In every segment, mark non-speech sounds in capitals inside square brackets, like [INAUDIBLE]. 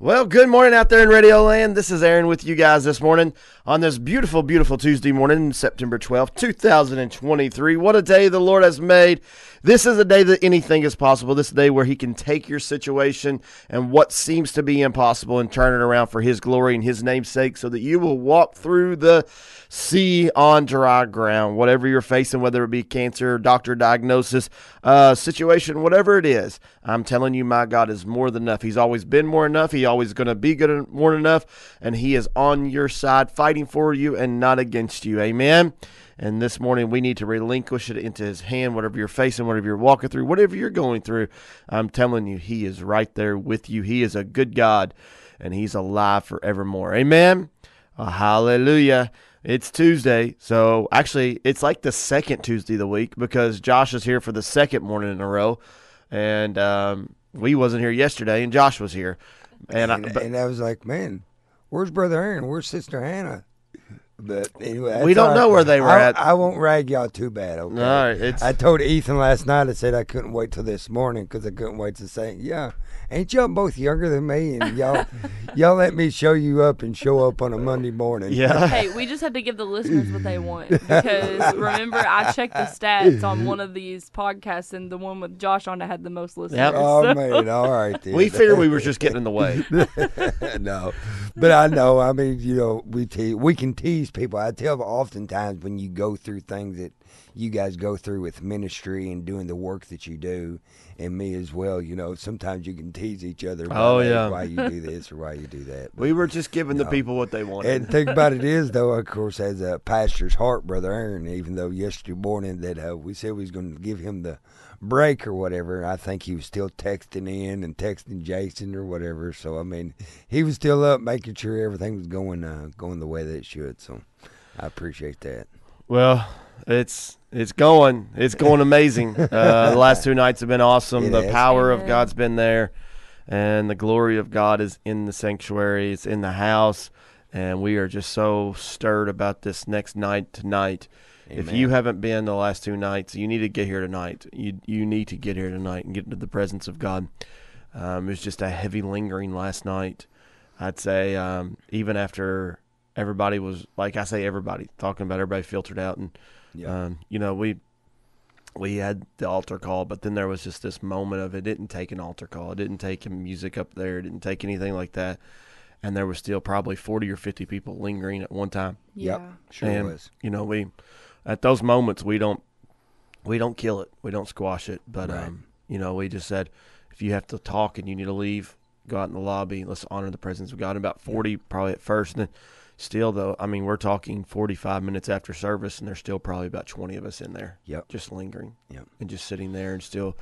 Well, good morning out there in Radio Land. This is Aaron with you guys this morning on this beautiful, beautiful Tuesday morning, September 12th, 2023. What a day the Lord has made. This is a day that anything is possible. This day where He can take your situation and what seems to be impossible and turn it around for His glory and His name's sake so that you will walk through the sea on dry ground. Whatever you're facing, whether it be cancer, doctor diagnosis, uh, situation, whatever it is, I'm telling you, my God is more than enough. He's always been more enough. He always going to be good enough, and He is on your side, fighting for you and not against you. Amen. And this morning, we need to relinquish it into His hand, whatever you're facing, whatever you're walking through, whatever you're going through. I'm telling you, He is right there with you. He is a good God, and He's alive forevermore. Amen. Uh, hallelujah. It's Tuesday, so actually, it's like the second Tuesday of the week because Josh is here for the second morning in a row, and um, we wasn't here yesterday, and Josh was here, and and I, but, and I was like, man, where's Brother Aaron? Where's Sister Hannah? But anyway, we don't right. know where they were I, at. I won't rag y'all too bad. Okay. All right, it's... I told Ethan last night. I said I couldn't wait till this morning because I couldn't wait to say, yeah, ain't y'all both younger than me? And y'all, [LAUGHS] y'all let me show you up and show up on a Monday morning. Yeah. [LAUGHS] Hey, we just had to give the listeners what they want because [LAUGHS] remember I checked the stats on one of these podcasts and the one with Josh on it had the most listeners. Yep. Oh so. man, all right. Then. We figured we were just getting in the way. no, but I know. I mean, you know, we te- we can tease people. I tell them oftentimes when you go through things that you guys go through with ministry and doing the work that you do, and me as well. You know, sometimes you can tease each other. About oh yeah, why you do [LAUGHS] this or why you do that. But, we were just giving the know, people what they wanted. And think about it is, though, of course, as a pastor's heart, brother Aaron. Even though yesterday morning that uh, we said we was going to give him the break or whatever, I think he was still texting in and texting Jason or whatever. So I mean, he was still up, making sure everything was going uh, going the way that it should. So I appreciate that. Well, it's it's going. It's going [LAUGHS] amazing. Uh, the last two nights have been awesome. It the is. power of God's been there, and the glory of God is in the sanctuary. It's in the house, and we are just so stirred about this next night tonight. If you haven't been the last two nights, you need to get here tonight. You you need to get here tonight and get into the presence of God. Um, it was just a heavy lingering last night. I'd say um, even after everybody was like I say everybody talking about everybody filtered out and Yeah. um, you know we we had the altar call but then there was just this moment of it didn't take an altar call it didn't take music up there it didn't take anything like that and there was still probably 40 or 50 people lingering at one time Yeah. Yep. Sure and was. you know we at those moments we don't we don't kill it. We don't squash it. But Right. um you know we just said if you have to talk and you need to leave go out in the lobby. Let's honor the presence of god. About 40 probably at first. And then still though i mean we're talking 45 minutes after service and there's still probably about 20 of us in there Yep. just lingering Yep. and just sitting there and still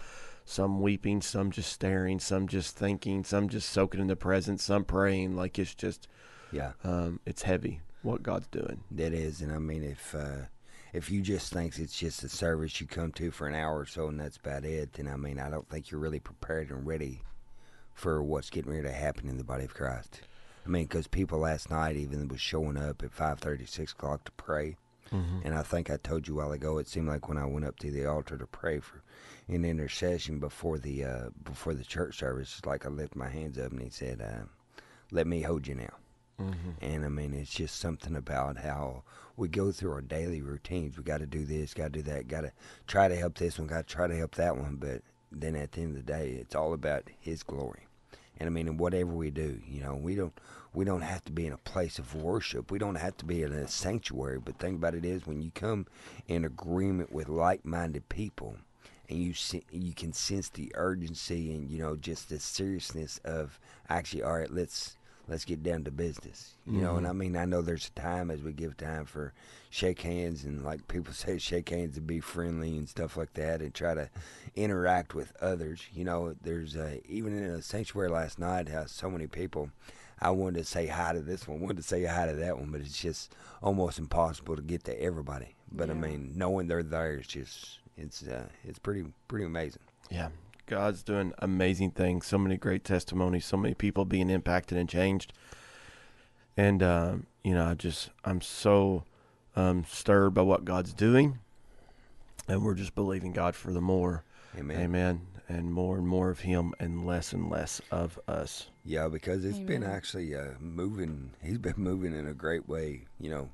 some weeping some just staring some just thinking some just soaking in the presence some praying. Like it's just Yeah. um it's heavy what god's doing. That is, and I mean, if uh, if you just think it's just a service you come to for an hour or so and that's about it, then I mean, I don't think you're really prepared and ready for what's getting ready to happen in the body of Christ. I mean, because people last night even was showing up at five thirty, six o'clock to pray, and I think I told you a while ago. It seemed like when I went up to the altar to pray for an intercession before the uh, before the church service, it's like I lifted my hands up and he said, uh, "Let me hold you now." Mm-hmm. And I mean, it's just something about how we go through our daily routines. We got to do this, got to do that, got to try to help this one, got to try to help that one. But then at the end of the day, it's all about His glory. And I mean, in whatever we do, you know, we don't we don't have to be in a place of worship. We don't have to be in a sanctuary. But think about it is when you come in agreement with like-minded people, and you see, you can sense the urgency and you know just the seriousness of actually, all right, let's let's get down to business. You know, and I mean, I know there's a time as we give time for shake hands and like people [LAUGHS] say, shake hands and be friendly and stuff like that, and try to interact with others. You know, there's uh, even in a sanctuary last night, how so many people. I wanted to say hi to this one, [LAUGHS] wanted to say hi to that one, but it's just almost impossible to get to everybody. But I mean, knowing they're there is just it's uh, it's pretty pretty amazing. Yeah. God's doing amazing things. So many great testimonies. So many people being impacted and changed. And um, you know, I just I'm so um, stirred by what God's doing, and we're just believing God for the more. Amen. Amen. and more and more of Him and less and less of us. Yeah, because it's been actually uh, moving. He's been [LAUGHS] moving in a great way, you know,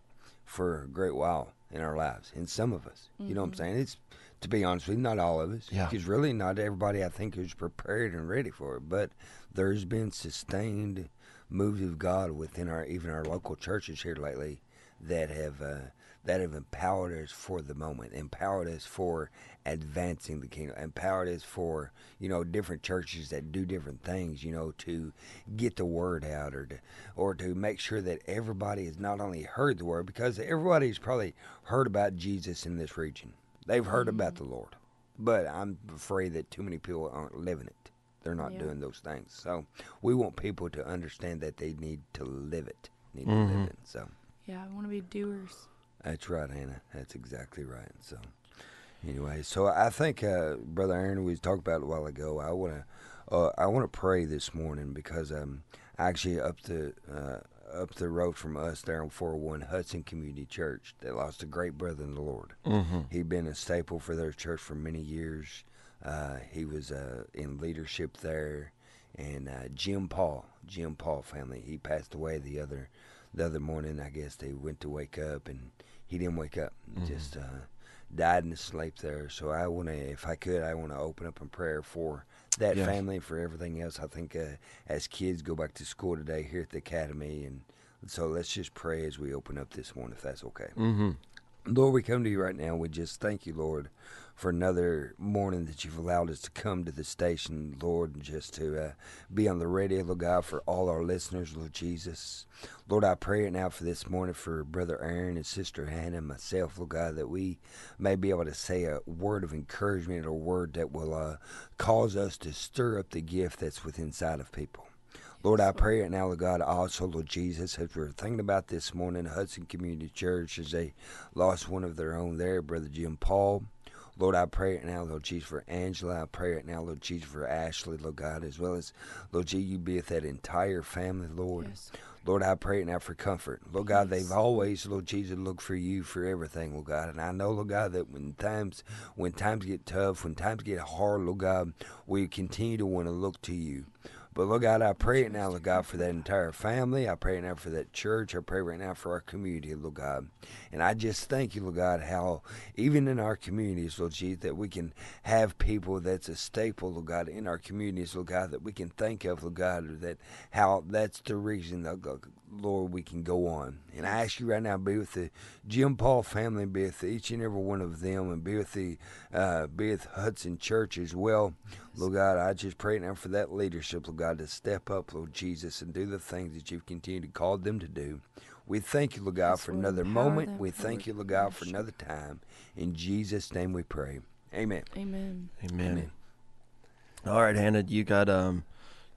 for a great while in our lives. In some of us, you know what I'm saying? It's to be honest with you, not all of us. Yeah. Because really, not everybody I think is prepared and ready for it. But there's been sustained moves of God within our even our local churches here lately that have uh, that have empowered us for the moment, empowered us for advancing the kingdom, empowered us for you know different churches that do different things, you know, to get the word out or to or to make sure that everybody has not only heard the word because everybody's probably heard about Jesus in this region. They've heard about the Lord, but I'm afraid that too many people aren't living it. They're not Yeah. doing those things. So we want people to understand that they need to live it. Need to Mhm. live it. So. Yeah, I want to be doers. That's right, Hannah. That's exactly right. So, anyway, so I think, uh, brother Aaron, we talked about it a while ago. I want to, uh, I want to pray this morning because um, actually up to uh, up the road from us there on 401 Hudson Community Church, that lost a great brother in the Lord. Mm-hmm. He'd been a staple for their church for many years. Uh, he was uh, in leadership there, and uh, Jim Paul, Jim Paul family. He passed away the other the other morning. I guess they went to wake up, and he didn't wake up. Mhm. Just uh, died in his sleep there. So I want to, if I could, I want to open up in prayer for that Yes. family for everything else. I think uh, as kids go back to school today here at the academy, and so let's just pray as we open up this one, if that's okay. Mm-hmm. Lord, we come to you right now. We just thank you, Lord, for another morning that you've allowed us to come to the station, Lord, and just to uh, be on the radio, Lord God, for all our listeners, Lord Jesus. Lord, I pray it now for this morning for Brother Aaron and Sister Hannah and myself, Lord God, that we may be able to say a word of encouragement or a word that will uh, cause us to stir up the gift that's within inside of people. Lord, I pray it now, Lord God, also, Lord Jesus, as we're thinking about this morning, Hudson Community Church, as they lost one of their own there, Brother Jim Paul. Lord, I pray it now, Lord Jesus, for Angela. I pray it now, Lord Jesus, for Ashley, Lord God, as well as, Lord Jesus, you be with that entire family, Lord. Yes. Lord, I pray it now for comfort. Lord God, they've always, Lord Jesus, looked for you for everything, Lord God. And I know, Lord God, that when times when times get tough, when times get hard, Lord God, we continue to want to look to you. But Lord God, I pray it now, Lord God, for that entire family. I pray it now for that church. I pray right now for our community, Lord God. And I just thank you, Lord God, how even in our communities, Lord Jesus, that we can have people that's a staple, Lord God, in our communities, Lord God, that we can think of, Lord God, that how that's the reason, Lord Lord, we can go on. And I ask you right now, be with the Jim Paul family, be with each and every one of them, and be with the uh, be with Hudson Church as well. Lord God, I just pray now for that leadership, Lord God, to step up, Lord Jesus, and do the things that you've continued to call them to do. We thank you, Lord God, Yes, for another moment. We thank you, Lord God, for another time. In Jesus' name we pray. Amen. Amen. Amen. Amen. All right, Hannah, you got um,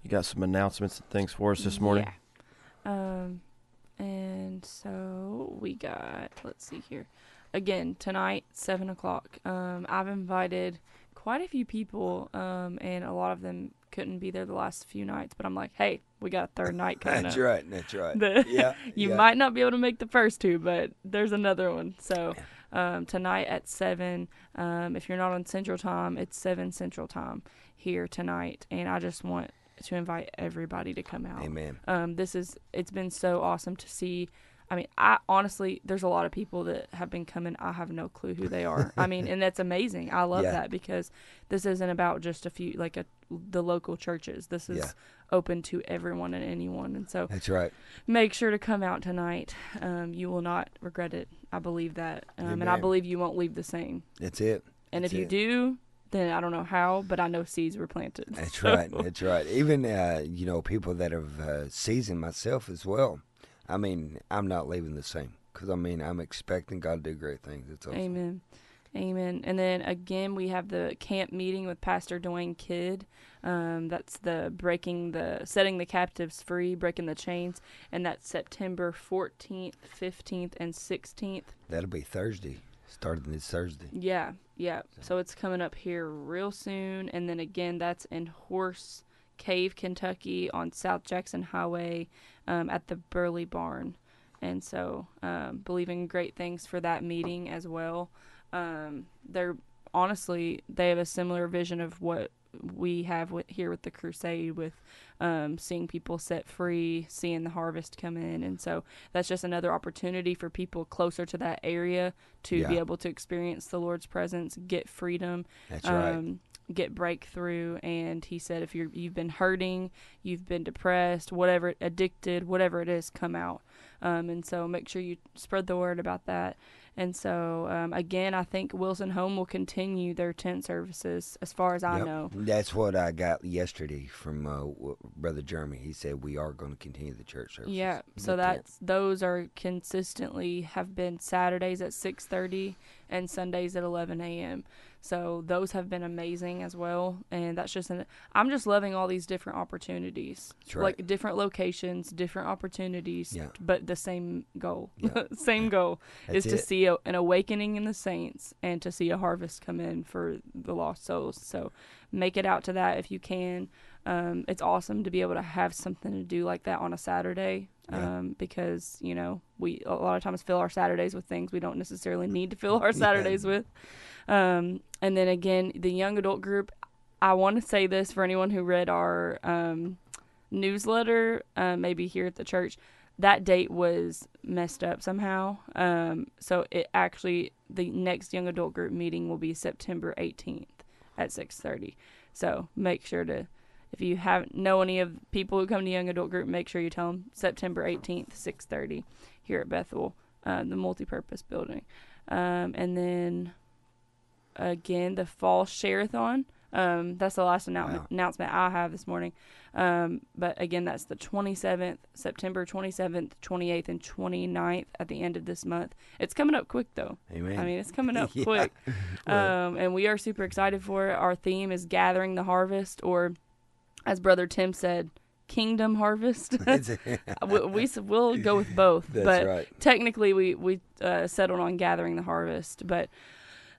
you got some announcements and things for us this morning. Yeah. Um, and so we got. Let's see here. Again tonight, seven o'clock. Um, I've invited quite a few people. Um, and a lot of them couldn't be there the last few nights. But I'm like, hey, we got a third night [LAUGHS] coming up. That's up. right. That's right. The- yeah. [LAUGHS] you yeah. might not be able to make the first two, but there's another one. So um, tonight at seven, um, if you're not on Central Time, it's seven Central Time here tonight, and I just want to invite everybody to come out. Amen. Um, this is it's been so awesome to see. I mean, I honestly, there's a lot of people that have been coming. I have no clue who they are. I mean, [LAUGHS] and that's amazing. I love Yeah. that because this isn't about just a few, like a the local churches. This is Yeah. open to everyone and anyone, and so That's right. make sure to come out tonight. Um, you will not regret it. I believe that, um, and I believe you won't leave the same. That's it. And if you it. do, then I don't know how, but I know seeds were planted. That's [LAUGHS] So- right. That's right. Even uh, you know people that have uh, seasoned myself as well. I mean, I'm not leaving the same because I mean I'm expecting God to do great things. It's awesome. Amen. Amen. And then again, we have the camp meeting with Pastor Dwayne Kidd. Um, that's the breaking the setting the captives free, breaking the chains, and that's September 14th, 15th, and 16th. That'll be Thursday, starting this Thursday. Yeah, yeah. So it's coming up here real soon, and then again, that's in Horse Cave, Kentucky, on South Jackson Highway, um, at the Burley Barn. And so, um, believing great things for that meeting as well. Um, they're honestly they have a similar vision of what we have with, here with the crusade with um, seeing people set free, seeing the harvest come in, and so that's just another opportunity for people closer to that area to be able to experience the Lord's presence, get freedom, That's right. um, get breakthrough. And he said, if you're you've been hurting, you've been depressed, whatever, addicted, whatever it is, come out. Um, and so make sure you spread the word about that. And so um, again, I think Wilson Home will continue their tent services, as far as I Yep. know. That's what I got yesterday from uh, Brother Jeremy. He said we are going to continue the church services. Yeah, so The tent. that's those are consistently have been Saturdays at six thirty and Sundays at eleven a.m. So those have been amazing as well, and that's just an. I'm just loving all these different opportunities, That's right. like different locations, different opportunities, Yeah. but the same goal, Yeah. [LAUGHS] same goal That's is to it. See a, an awakening in the saints and to see a harvest come in for the lost souls. So make it out to that if you can. Um, it's awesome to be able to have something to do like that on a Saturday. Yeah. Um, because you know we a lot of times fill our Saturdays with things we don't necessarily need to fill [LAUGHS] our Saturdays with. Um, and then again, the young adult group. I want to say this for anyone who read our um, newsletter, uh, maybe here at the church. That date was messed up somehow. Um, so it actually the next young adult group meeting will be September 18th at 6:30. So make sure to if you have know any of people who come to young adult group, make sure you tell them September 18th, 6:30 here at Bethel, uh, the multipurpose building. Um, and then again, the fall share-a-thon. Um, that's the last announcement, Wow. announcement I have this morning. Um, but again, that's the 27th, September 27th, 28th, and 29th at the end of this month. It's coming up quick though. Amen. I mean, it's coming up [LAUGHS] Yeah. quick. [LAUGHS] Um, and we are super excited for it. Our theme is gathering the harvest, or as Brother Tim said, kingdom harvest. [LAUGHS] we, we, we'll go with both, That's but right. technically we we uh, settled on gathering the harvest. But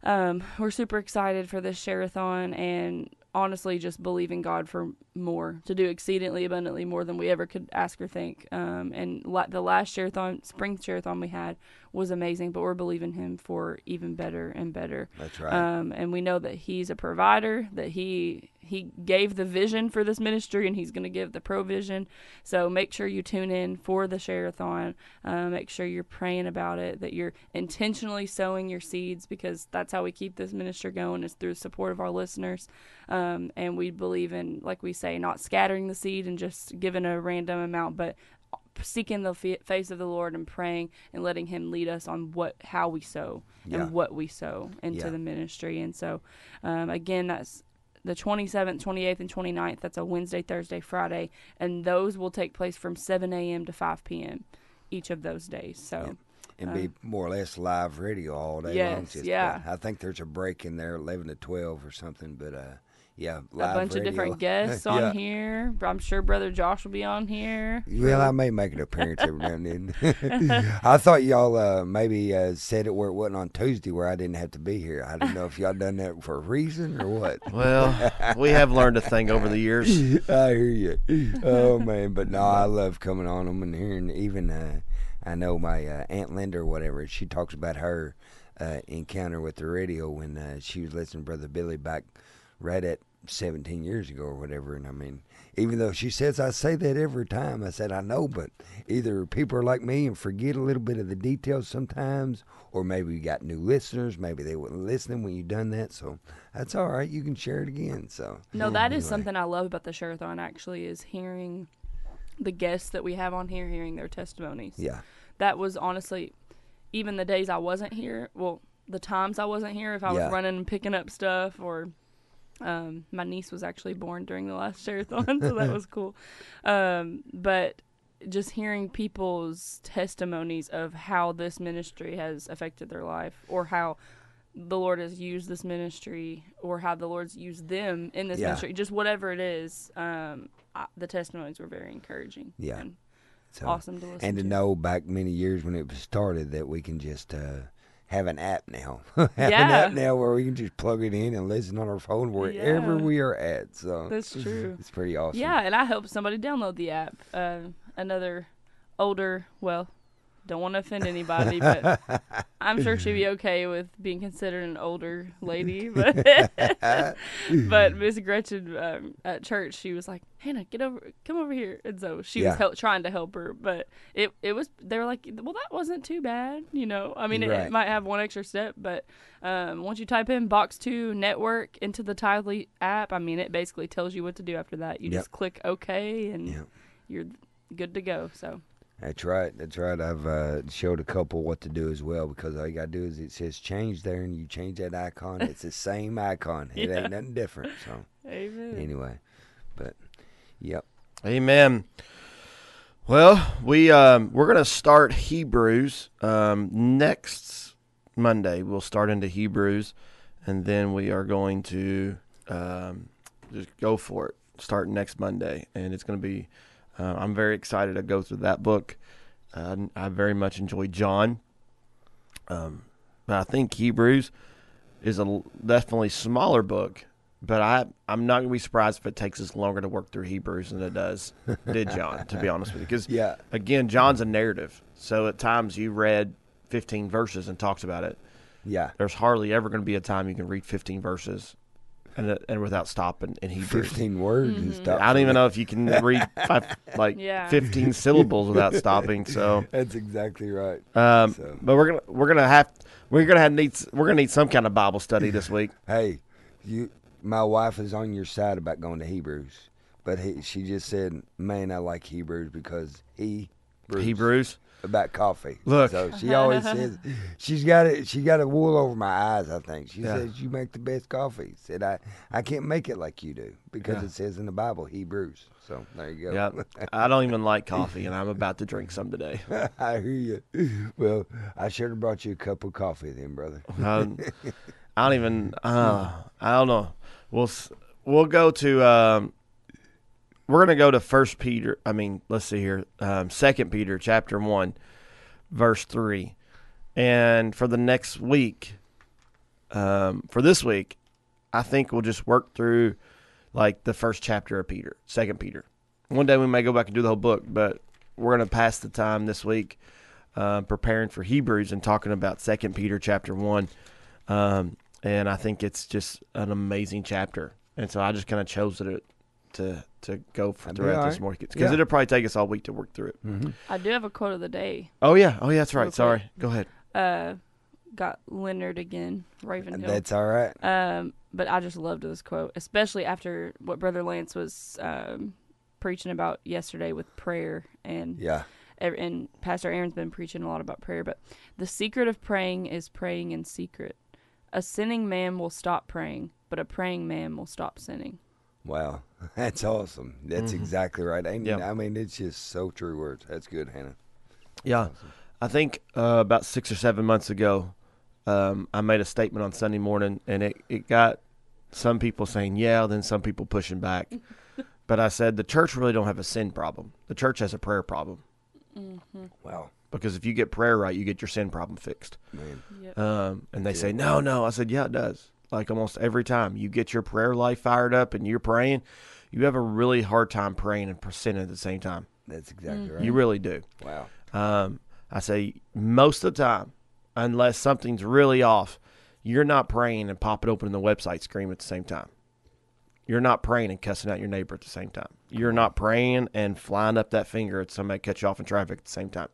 um, we're super excited for this share-a-thon and honestly just believing God for more to do exceedingly abundantly more than we ever could ask or think. Um, and la- the last share-a-thon, spring share-a-thon we had was amazing, but we're believing Him for even better and better. That's right. Um, and we know that he's a provider, that he he gave the vision for this ministry, and he's going to give the provision. So make sure you tune in for the share-a-thon. Uh, make sure you're praying about it, that you're intentionally sowing your seeds, because that's how we keep this ministry going is through the support of our listeners. Um, and we believe in, like we say, not scattering the seed and just giving a random amount, but seeking the face of the Lord and praying and letting Him lead us on what how we sow Yeah. and what we sow into Yeah. the ministry. And so, um, again, that's the 27th, 28th, and 29th. That's a Wednesday, Thursday, Friday, and those will take place from 7 a.m. to 5 p.m. each of those days. So, and be more or less live radio all day long. Yes, just yeah. I think there's a break in there, eleven to twelve or something. But uh, yeah, a live bunch of different [LAUGHS] guests on Yeah. here. I'm sure Brother Josh will be on here. Well, I may make an appearance every now and then. [LAUGHS] [LAUGHS] I thought y'all uh, maybe uh, said it where it wasn't on Tuesday, where I didn't have to be here. I didn't know if y'all done that for a reason or what. Well, we have learned a thing over the years. I hear you. Oh man, but no, I love coming on them and hearing even. Uh, I know my uh, aunt Linda or whatever. She talks about her uh, encounter with the radio when uh, she was listening to Brother Billy back right at 17 years ago or whatever. And I mean, even though she says I say that every time, I said I know, but either people are like me and forget a little bit of the details sometimes, or maybe you got new listeners. Maybe they weren't listening when you done that. So that's all right. You can share it again. So No, that is Anyway. something I love about the Share-a-thon, actually, is hearing the guests that we have on here, hearing their testimonies. yeah, that was honestly even the days I wasn't here. Well, the times I wasn't here, if I was running and picking up stuff, or um, my niece was actually born during the last share-a-thon, so that was [LAUGHS] cool. Um, but just hearing people's testimonies of how this ministry has affected their life, or how the Lord has used this ministry, or how the Lord's used them in this Yeah. ministry, just whatever it is. Um, I, the testimonies were very encouraging. Yeah. and so. awesome to listen and to to. know back many years when it was started that we can just uh, have an app now. [LAUGHS] have an app now where we can just plug it in and listen on our phone wherever Yeah. we are at. So That's true. it's pretty awesome. Yeah, and I hope somebody download the app. Uh, another older, well, Don't want to offend anybody, but I'm sure she'd be [LAUGHS] okay with being considered an older lady. [LAUGHS] But [LAUGHS] but Miss Gretchen um, at church, she was like, "Hannah, get over, come over here." And so she Yeah. was help, trying to help her, but it it was they were like, "Well, that wasn't too bad," you know. I mean, it, it might have one extra step, but um, once you type in box two network into the Tidely app, I mean, it basically tells you what to do after that. You Yep. just click OK and Yep. you're good to go. So That's right. That's right. I've uh, showed a couple what to do as well because all you gotta do is it says change there, and you change that icon. It's the [LAUGHS] same icon. It Yeah. ain't nothing different. So amen. anyway, but yep. Amen. Well, we um, we're gonna start Hebrews um, next Monday. We'll start into Hebrews, and then we are going to um, just go for it. Start next Monday, and it's gonna be. Uh, I'm very excited to go through that book. Uh, I very much enjoy John, um, but I think Hebrews is a definitely smaller book. But I, I'm not gonna be surprised if it takes us longer to work through Hebrews than it does [LAUGHS] did John. To be honest with you, because Yeah. again, John's a narrative. So at times you read 15 verses and talked about it. Yeah. There's hardly ever going to be a time you can read 15 verses and uh, and without stopping in Hebrews. Fifteen words and stuff. I don't even know if you can read five, like Yeah. 15 syllables without stopping. So, [LAUGHS] That's exactly right. um, So- but we're gonna we're gonna have we're gonna have need we're gonna need some kind of Bible study this week. [LAUGHS] Hey, you. My wife is on your side about going to Hebrews, but he, she just said, "Man, I like Hebrews because he brews Hebrews. About coffee." Look. so she always says [LAUGHS] she's got it. She got a wool over my eyes. I think she Yeah. says you make the best coffee. Said I, I can't make it like you do because Yeah. it says in the Bible Hebrews. So there you go. Yeah, I don't even like coffee, and I'm about to drink some today. [LAUGHS] I hear you. Well, I should have brought you a cup of coffee then, brother. Um, I don't even. [LAUGHS] Uh, I don't know. We'll we'll go to. Um, we're gonna go to First Peter. I mean, let's see here. Um, Second Peter, chapter one, verse three, and for the next week, um, for this week, I think we'll just work through like the first chapter of Peter, Second Peter. One day we may go back and do the whole book, but we're gonna pass the time this week uh, preparing for Hebrews and talking about Second Peter chapter one. Um, and I think it's just an amazing chapter. And so I just kind of chose it to to go for throughout all this right. morning because Yeah. it'll probably take us all week to work through it. Mm-hmm. I do have a quote of the day. Oh yeah, oh yeah, that's right. Real. Sorry, go ahead. Uh, got Leonard again, Ravenhill. That's all right. Um, but I just loved this quote, especially after what Brother Lance was um, preaching about yesterday with prayer, and Yeah. and Pastor Aaron's been preaching a lot about prayer. But the secret of praying is praying in secret. A sinning man will stop praying, but a praying man will stop sinning. Wow, [LAUGHS] that's awesome. That's Mhm. exactly right. And Yeah. I mean, it's just so true words. That's good, Hannah. Yeah, I think uh, about six or seven months ago, um, I made a statement on Sunday morning, and it, it got some people saying yeah, then some people pushing back. [LAUGHS] but I said the church really don't have a sin problem. The church has a prayer problem Wow, because if you get prayer right, you get your sin problem fixed. man. Yep. Um, and they Yeah. say, no, no. I said, yeah, it does. Like almost every time you get your prayer life fired up and you're praying, you have a really hard time praying and sinning at the same time. That's exactly Mhm. right. You really do. wow. Um, I say most of the time, unless something's really off, you're not praying and popping open the website screen at the same time. You're not praying and cussing out your neighbor at the same time. You're not praying and flying up that finger at somebody cut you off in traffic at the same time.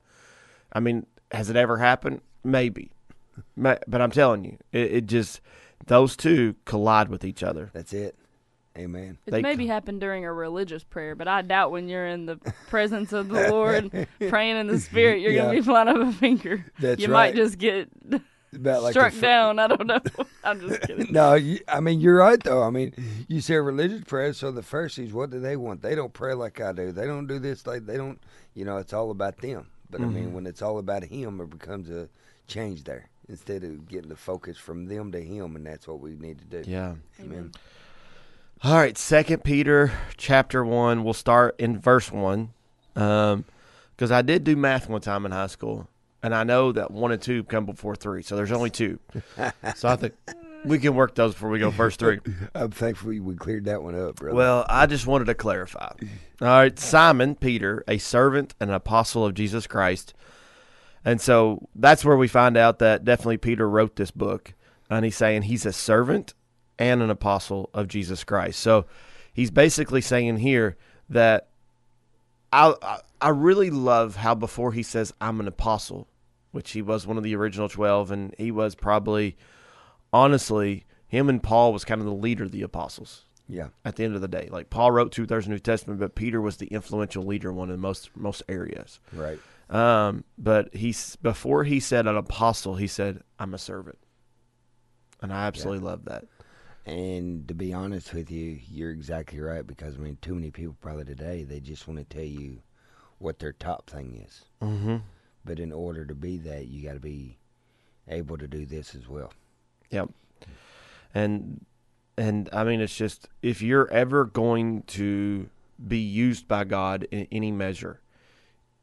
I mean, has it ever happened? Maybe, but I'm telling you, it, it just those two collide with each other. That's it. Amen. It's They maybe c- happened during a religious prayer, but I doubt when you're in the presence of the Lord, [LAUGHS] praying in the Spirit, you're Yeah. gonna be flying up a finger. That's you right. might just get About like struck the fir- down. I don't know. [LAUGHS] I'm just kidding. No, you, I mean you're right though. I mean, you say religious prayer. So the Pharisees, what do they want? They don't pray like I do. They don't do this. Like they don't. You know, it's all about them. But I mean, Mhm. when it's all about Him, it becomes a change there. Instead of getting the focus from them to Him, and that's what we need to do. Yeah. Amen. All right, Second Peter chapter one. We'll start in verse one, um, because I did do math one time in high school, and I know that one and two come before three, so there's only two. [LAUGHS] so I think we can work those before we go first three. [LAUGHS] I'm thankful we cleared that one up, brother. Well, I just wanted to clarify. All right, Simon Peter, a servant and apostle of Jesus Christ, And so that's where we find out that definitely Peter wrote this book. And he's saying he's a servant and an apostle of Jesus Christ. So he's basically saying here that I, I, really love how before he says, I'm an apostle, which he was one of the original 12, and he was probably, honestly, him and Paul was kind of the leader of the apostles Yeah. at the end of the day. Like Paul wrote two thirds of the New Testament, but Peter was the influential leader one in most most areas. Right. Um, but he's before he said an apostle, he said, I'm a servant. And I absolutely love that. And to be honest with you, you're exactly right because I mean, too many people probably today they just want to tell you what their top thing is. Mm-hmm. But in order to be that, you got to be able to do this as well. Yep. And and I mean it's just if you're ever going to be used by God in any measure,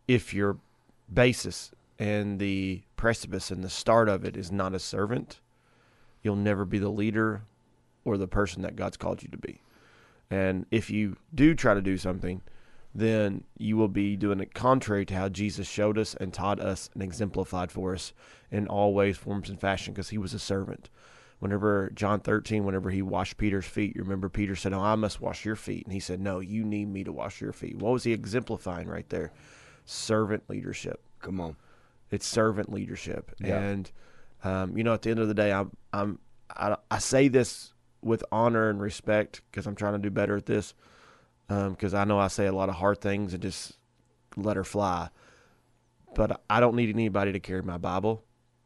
if your basis and the precipice and the start of it is not a servant, you'll never be the leader or the person that God's called you to be. And if you do try to do something, then you will be doing it contrary to how Jesus showed us and taught us and exemplified for us in all ways, forms, and fashion because he was a servant. Whenever John 13, whenever he washed Peter's feet, you remember Peter said, Oh, I must wash your feet. And he said, No, you need me to wash your feet. What was he exemplifying right there? Servant leadership. Come on. it's servant leadership. Yeah. and um, you know at the end of the day i'm i'm i, I say this with honor and respect because i'm trying to do better at this because i know i say a lot of hard things and just let her fly. But i don't need anybody to carry my bible.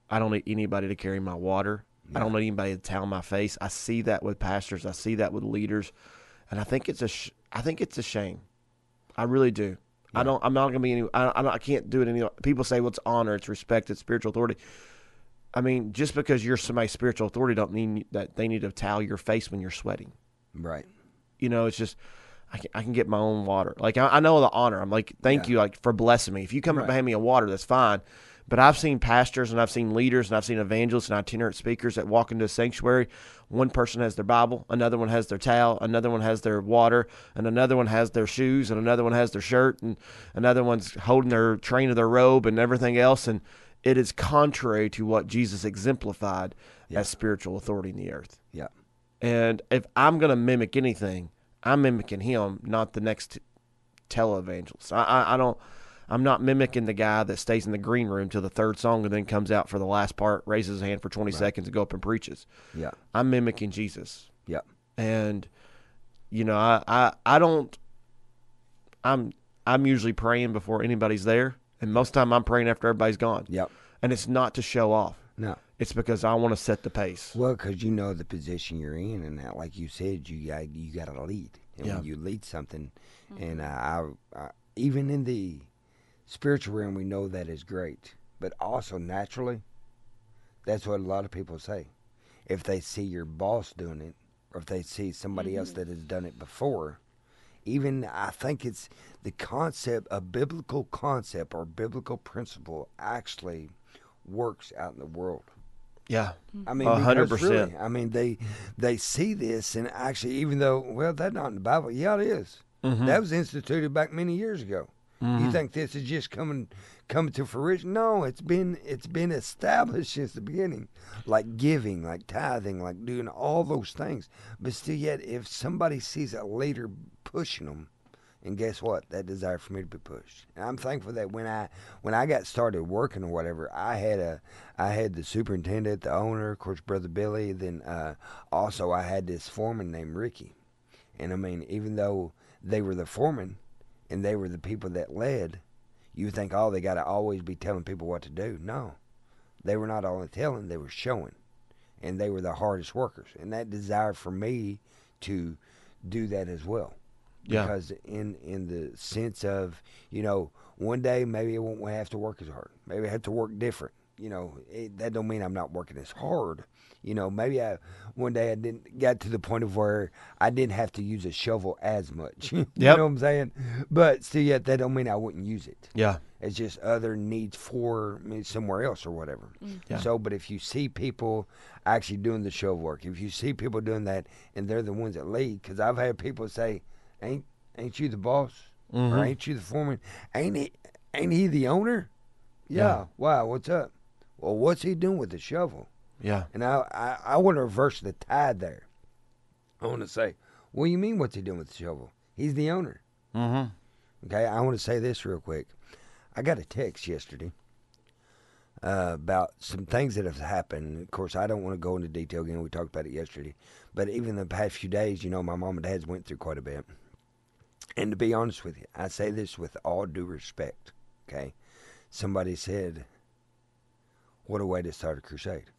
I don't need anybody to carry my water. I don't need anybody to towel my face. I see that with pastors. I see that with leaders. And i think it's a sh- i think it's a shame. I really do I don't. I'm not gonna be any. I, I, I can't do it any. People say, "Well, it's honor, it's respect, it's spiritual authority." I mean, just because you're somebody's spiritual authority, don't mean that they need to towel your face when you're sweating. Right. You know, it's just I can, I can get my own water. Like I, I know the honor. I'm like, thank Yeah. you, like for blessing me. If you come up Right. and hand me a water, that's fine. But I've seen pastors and I've seen leaders and I've seen evangelists and itinerant speakers that walk into a sanctuary. One person has their Bible, another one has their towel, another one has their water, and another one has their shoes, and another one has their shirt, and another one's holding their train of their robe and everything else. And it is contrary to what Jesus exemplified Yeah. as spiritual authority in the earth. Yeah. And if I'm going to mimic anything, I'm mimicking him, not the next televangelist. I, I, I don't. I'm not mimicking the guy that stays in the green room till the third song and then comes out for the last part, raises his hand for 20 seconds, and go up and preaches. Yeah. I'm mimicking Jesus, Yeah. and you know, I, I, I don't. I'm I'm usually praying before anybody's there, and most time I'm praying after everybody's gone. Yep. And it's not to show off. No. It's because I want to set the pace. Well, because you know the position you're in, and that, like you said, you got you got to lead, and Yeah. when you lead something, and uh, I, I, even in the spiritual realm, we know that is great, but also naturally, that's what a lot of people say. If they see your boss doing it, or if they see somebody else that has done it before, even I think it's the concept, a biblical concept or biblical principle, actually works out in the world. Yeah. I mean, A hundred because really, percent. I mean, they they see this, and actually, even though, well, that's not in the Bible. Yeah, it is. Mm-hmm. That was instituted back many years ago. You think this is just coming coming to fruition? No, it's been it's been established since the beginning, like giving, like tithing, like doing all those things. But still, yet, if somebody sees a leader pushing them, and guess what? That desire for me to be pushed. And I'm thankful that when I when I got started working or whatever, I had a I had the superintendent, the owner, of course, brother Billy. Then uh, also I had this foreman named Ricky. And I mean, even though they were the foreman and they were the people that led, you think, oh, they got to always be telling people what to do. No, they were not only telling; they were showing, and they were the hardest workers. And that desire for me to do that as well Yeah. because in in the sense of you know one day maybe I won't have to work as hard maybe I have to work different you know it, that don't mean I'm not working as hard you know maybe I one day I didn't got to the point of where I didn't have to use a shovel as much [LAUGHS] you Yep. know what I'm saying but still yet that don't mean I wouldn't use it Yeah. it's just other needs for me somewhere else or whatever. Yeah. So, but if you see people actually doing the shovel work, if you see people doing that, and they're the ones that lead, because I've had people say, "Ain't ain't you the boss? Mhm. Or ain't you the foreman? Ain't he? Ain't he the owner?" Yeah. Yeah. Wow. What's up? Well, what's he doing with the shovel? Yeah. And I, I, I want to reverse the tide there. I want to say, what do you mean? What's he doing with the shovel? He's the owner. Mm-hmm. Okay. I want to say this real quick. I got a text yesterday uh, about some things that have happened. Of course, I don't want to go into detail again. We talked about it yesterday, but even the past few days, you know, my mom and dad's went through quite a bit. And to be honest with you, I say this with all due respect. Okay, somebody said, "What a way to start a crusade."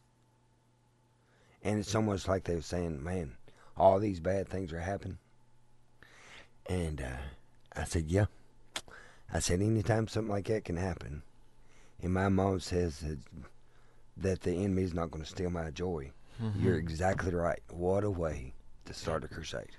And it's almost like they were saying, "Man, all these bad things are happening." And uh, I said, "Yeah." I said, "Anytime something like that can happen," and my mom says that, that the enemy is not going to steal my joy. You're exactly right. What a way to start a crusade.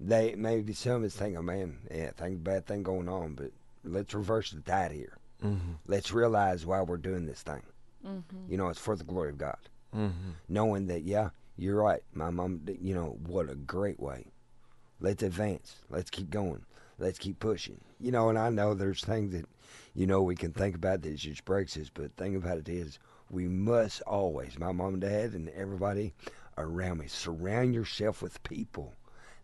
They maybe some is thinking, man, yeah, thing bad thing going on, but let's reverse the tide here. Mm-hmm. Let's realize why we're doing this thing. Mm-hmm. You know, it's for the glory of God. Mm-hmm. Knowing that, yeah, you're right. My mom, you know, what a great way. Let's advance. Let's keep going. Let's keep pushing. You know, and I know there's things that, you know, we can think about that just breaks us, but the thing about it is, we must always, my mom and dad and everybody around me, surround yourself with people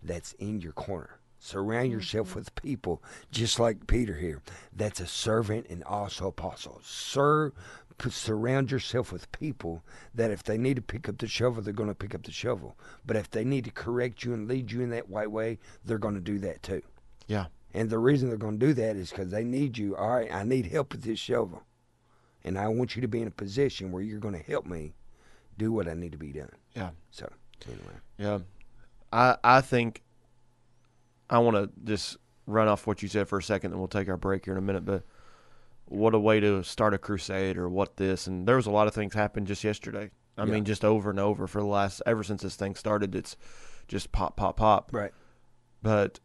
that's in your corner. Surround yourself with people, just like Peter here, that's a servant and also apostle. Sir, p- surround yourself with people that if they need to pick up the shovel, they're going to pick up the shovel. But if they need to correct you and lead you in that right way, they're going to do that too. Yeah. And the reason they're going to do that is because they need you. All right, I need help with this shovel. And I want you to be in a position where you're going to help me do what I need to be done. Yeah. So, anyway. Yeah. I I think I want to just run off what you said for a second, and we'll take our break here in a minute. But what a way to start a crusade, or what this, and there was a lot of things happened just yesterday. I Yeah. mean, just over and over for the last ever since this thing started. It's just pop, pop, pop. Right. But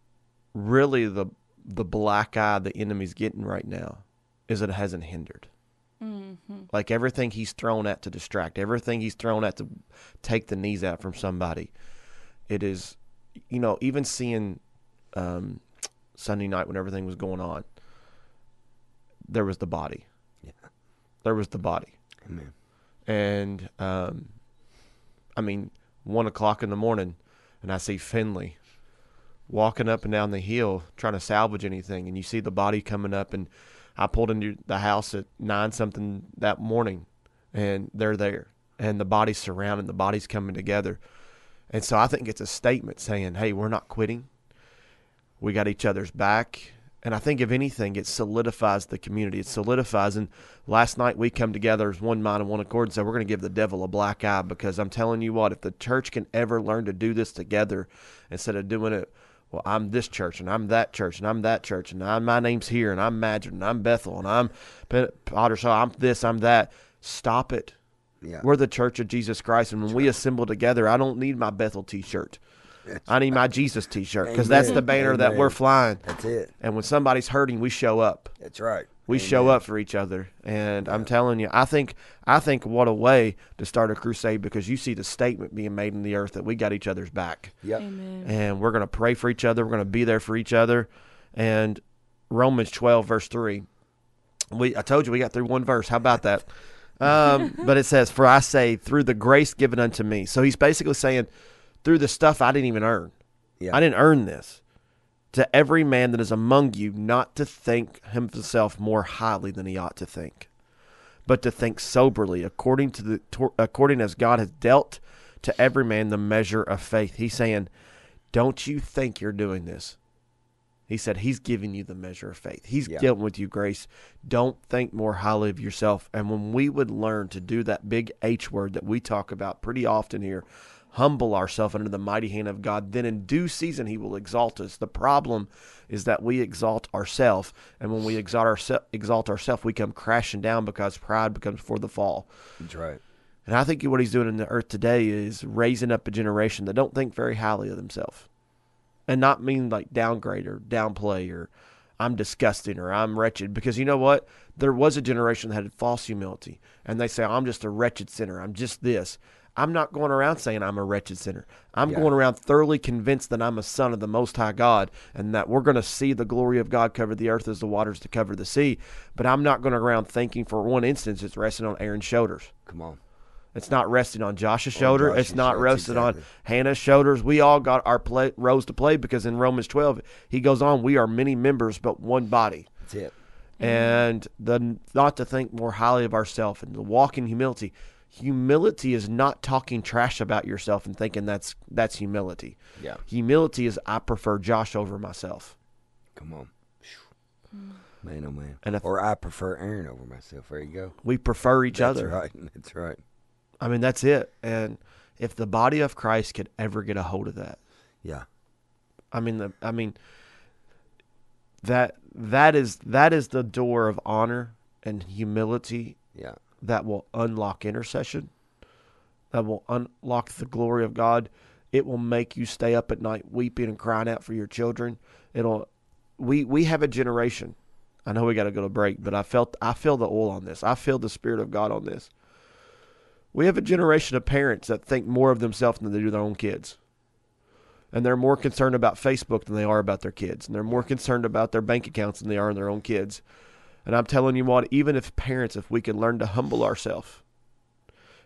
really, the the black eye the enemy's getting right now is it hasn't hindered. Mm-hmm. Like everything he's thrown at to distract, everything he's thrown at to take the knees out from somebody. It is, you know, even seeing um, Sunday night when everything was going on, there was the body. Yeah. There was the body. Amen. And, um, I mean, one o'clock in the morning, and I see Finley walking up and down the hill trying to salvage anything, and you see the body coming up, and I pulled into the house at nine something that morning, and they're there, and the body's surrounding, the body's coming together, and so I think it's a statement saying, "Hey, we're not quitting. We got each other's back." And I think if anything, it solidifies the community. It solidifies. And last night we come together as one mind and one accord and said we're going to give the devil a black eye because I'm telling you what, if the church can ever learn to do this together instead of doing it well, I'm this church and I'm that church and I'm that church and I'm, my name's here and I'm Madrid and I'm Bethel and I'm P- Potter. So I'm this, I'm that. Stop it. Yeah. We're the church of Jesus Christ. And when we assemble together, I don't need my Bethel t shirt. I need my Jesus t shirt because that's the Amen. banner that we're flying. That's it. And when somebody's hurting, we show up. That's right. We show up for each other, and I'm telling you, I think, I think, what a way to start a crusade because you see the statement being made in the earth that we got each other's back, Yep. Amen. and we're going to pray for each other. We're going to be there for each other, and Romans 12 verse three. We, I told you we got through one verse. How about that? [LAUGHS] Um, but it says, "For I say, through the grace given unto me." So he's basically saying, through the stuff I didn't even earn. Yeah. I didn't earn this. To every man that is among you, not to think himself more highly than he ought to think, but to think soberly, according to the according as God has dealt to every man the measure of faith. He's saying, "Don't you think you're doing this?" He said, "He's giving you the measure of faith. He's Yeah. dealing with you grace. Don't think more highly of yourself." And when we would learn to do that big H word that we talk about pretty often here, humble ourselves under the mighty hand of God, then in due season he will exalt us. The problem is that we exalt ourselves, and when we exalt ourselves, exalt ourselves, we come crashing down because pride becomes for the fall. That's right. And I think what he's doing in the earth today is raising up a generation that don't think very highly of themselves. And not mean like downgrade or downplay or I'm disgusting or I'm wretched. Because you know what? There was a generation that had false humility. And they say, I'm just a wretched sinner. I'm just this. I'm not going around saying I'm a wretched sinner. I'm Yeah. going around thoroughly convinced that I'm a son of the Most High God and that we're going to see the glory of God cover the earth as the waters to cover the sea. But I'm not going around thinking for one instance it's resting on Aaron's shoulders. Come on. It's not resting on Josh's shoulder. Josh's it's not resting on. Hannah's shoulders. We all got our play, roles to play because in Romans 12, he goes on, we are many members, but one body. That's it. And the not to think more highly of ourselves and to walk in humility. Humility is not talking trash about yourself and thinking that's that's humility. Yeah. Humility is I prefer Josh over myself. Come on. Mm. Man, oh man. And if- or I prefer Aaron over myself. There you go. We prefer each That's other. That's right. [LAUGHS] That's right. I mean, that's it. And if the body of Christ could ever get a hold of that, Yeah. I mean, the, I mean, that that is that is the door of honor and humility Yeah. That will unlock intercession. That will unlock the glory of God. It will make you stay up at night weeping and crying out for your children. It'll. We we have a generation. I know we got to go to break, but I felt I feel the oil on this. I feel the spirit of God on this. We have a generation of parents that think more of themselves than they do their own kids. And they're more concerned about Facebook than they are about their kids. And they're more concerned about their bank accounts than they are in their own kids. And I'm telling you what, even if parents, if we could learn to humble ourselves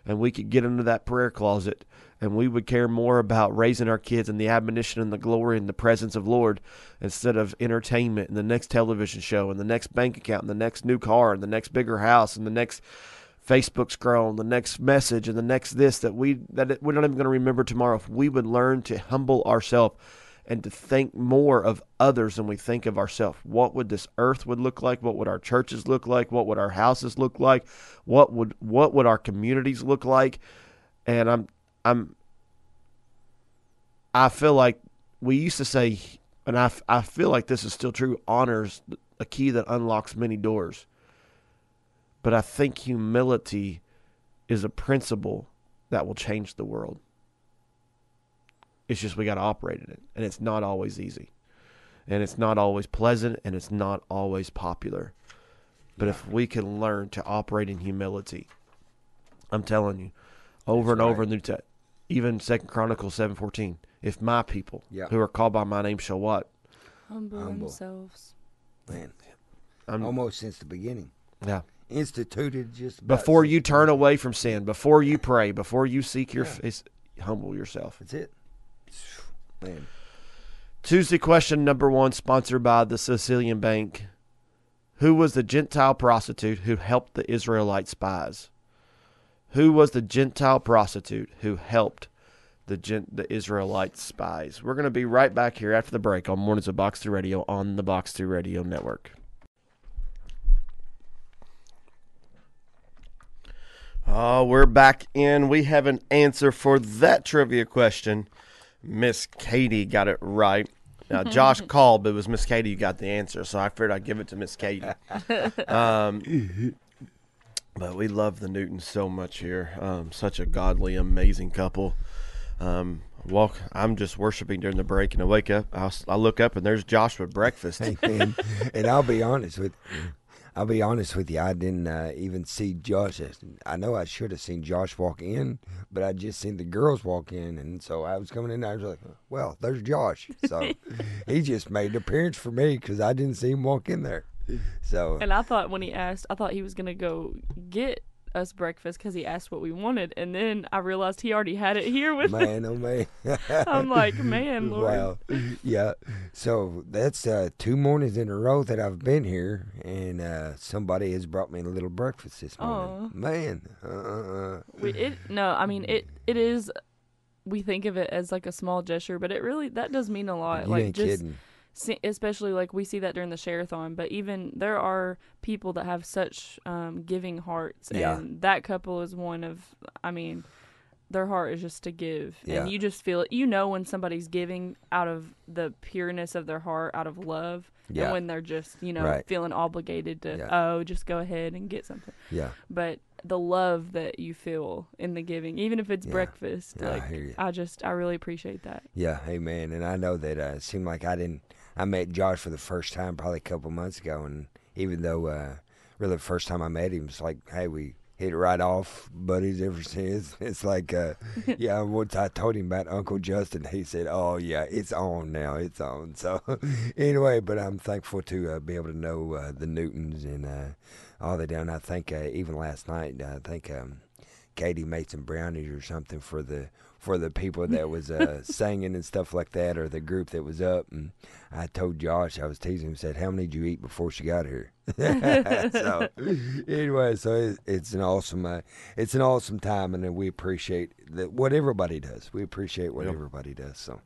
and we could get into that prayer closet and we would care more about raising our kids in the admonition and the glory and the presence of Lord instead of entertainment and the next television show and the next bank account and the next new car and the next bigger house and the next Facebook scroll and the next message and the next this that we that we're not even going to remember tomorrow. If we would learn to humble ourselves and to think more of others than we think of ourselves. What would this earth would look like? What would our churches look like? What would our houses look like? What would what would our communities look like? And I'm I'm I feel like we used to say and I, I feel like this is still true honors a key that unlocks many doors. But I think humility is a principle that will change the world. It's just we got to operate in it, and it's not always easy, and it's not always pleasant, and it's not always popular. But if we can learn to operate in humility, I'm telling you, over That's and over right. in the New Testament, even Second Chronicles seven fourteen, if my people Yeah. who are called by my name shall what, Humble, Humble. themselves. Man. I'm, Almost since the beginning. yeah. Instituted just Before you turn away from sin, before you pray, before you seek your Yeah. face, humble yourself. That's it. Man. Tuesday question number one, sponsored by the Sicilian Bank. Who was the Gentile prostitute who helped the Israelite spies? Who was the Gentile prostitute who helped the the Israelite spies? We're going to be right back here after the break on Mornings of Box 2 Radio on the Box 2 Radio Network. Oh, we're back in. We have an answer for that trivia question. Miss Katie got it right. Now, [LAUGHS] Josh called, but it was Miss Katie who got the answer, so I figured I'd give it to Miss Katie. [LAUGHS] Um, but we love the Newtons so much here. Um, such a godly, amazing couple. Um, walk. I'm just worshiping during the break, and I wake up. I, s- I look up, and there's Josh with breakfast. Hey, man. and I'll be honest with I'll be honest with you. I didn't uh, even see Josh. I know I should have seen Josh walk in, but I just seen the girls walk in, and so I was coming in. And I was like, "Well, there's Josh." So [LAUGHS] he just made an appearance for me because I didn't see him walk in there. So And I thought when he asked, I thought he was gonna go get us breakfast because he asked what we wanted, and then I realized he already had it here with man, oh man. [LAUGHS] I'm like, man, [LAUGHS] Lord. Wow. Yeah. So that's uh, two mornings in a row that I've been here, and uh, somebody has brought me a little breakfast this morning. Aw. Man. Uh, We, it no, I mean it. It is. We think of it as like a small gesture, but it really that does mean a lot. you like ain't just kidding. Especially like we see that during the share-a-thon but even there are people that have such um, giving hearts Yeah. and that couple is one of i mean their heart is just to give Yeah. and you just feel it you know when somebody's giving out of the pureness of their heart out of love Yeah. and when they're just you know Right. feeling obligated to Yeah. oh just go ahead and get something Yeah. but the love that you feel in the giving even if it's Yeah. breakfast Yeah, I like you. I just i really appreciate that Yeah. Hey, man. And I know that uh, it seemed like I didn't. I met Josh for the first time probably a couple months ago, and even though uh, really the first time I met him, it's like, hey, we hit it right off, buddies. Ever since [LAUGHS] it's like, uh, [LAUGHS] yeah. Once I told him about Uncle Justin, he said, "Oh yeah, it's on now. It's on." So [LAUGHS] anyway, but I'm thankful to uh, be able to know uh, the Newtons and uh, all they done. I think uh, even last night, I think um, Katie made some brownies or something for the for the people that was uh, [LAUGHS] singing and stuff like that, or the group that was up. And I told Josh, I was teasing him, said, "How many did you eat before she got here?" [LAUGHS] [LAUGHS] so anyway, so it, it's an awesome, uh, it's an awesome time, and we appreciate that what everybody does. We appreciate what Yep. everybody does. So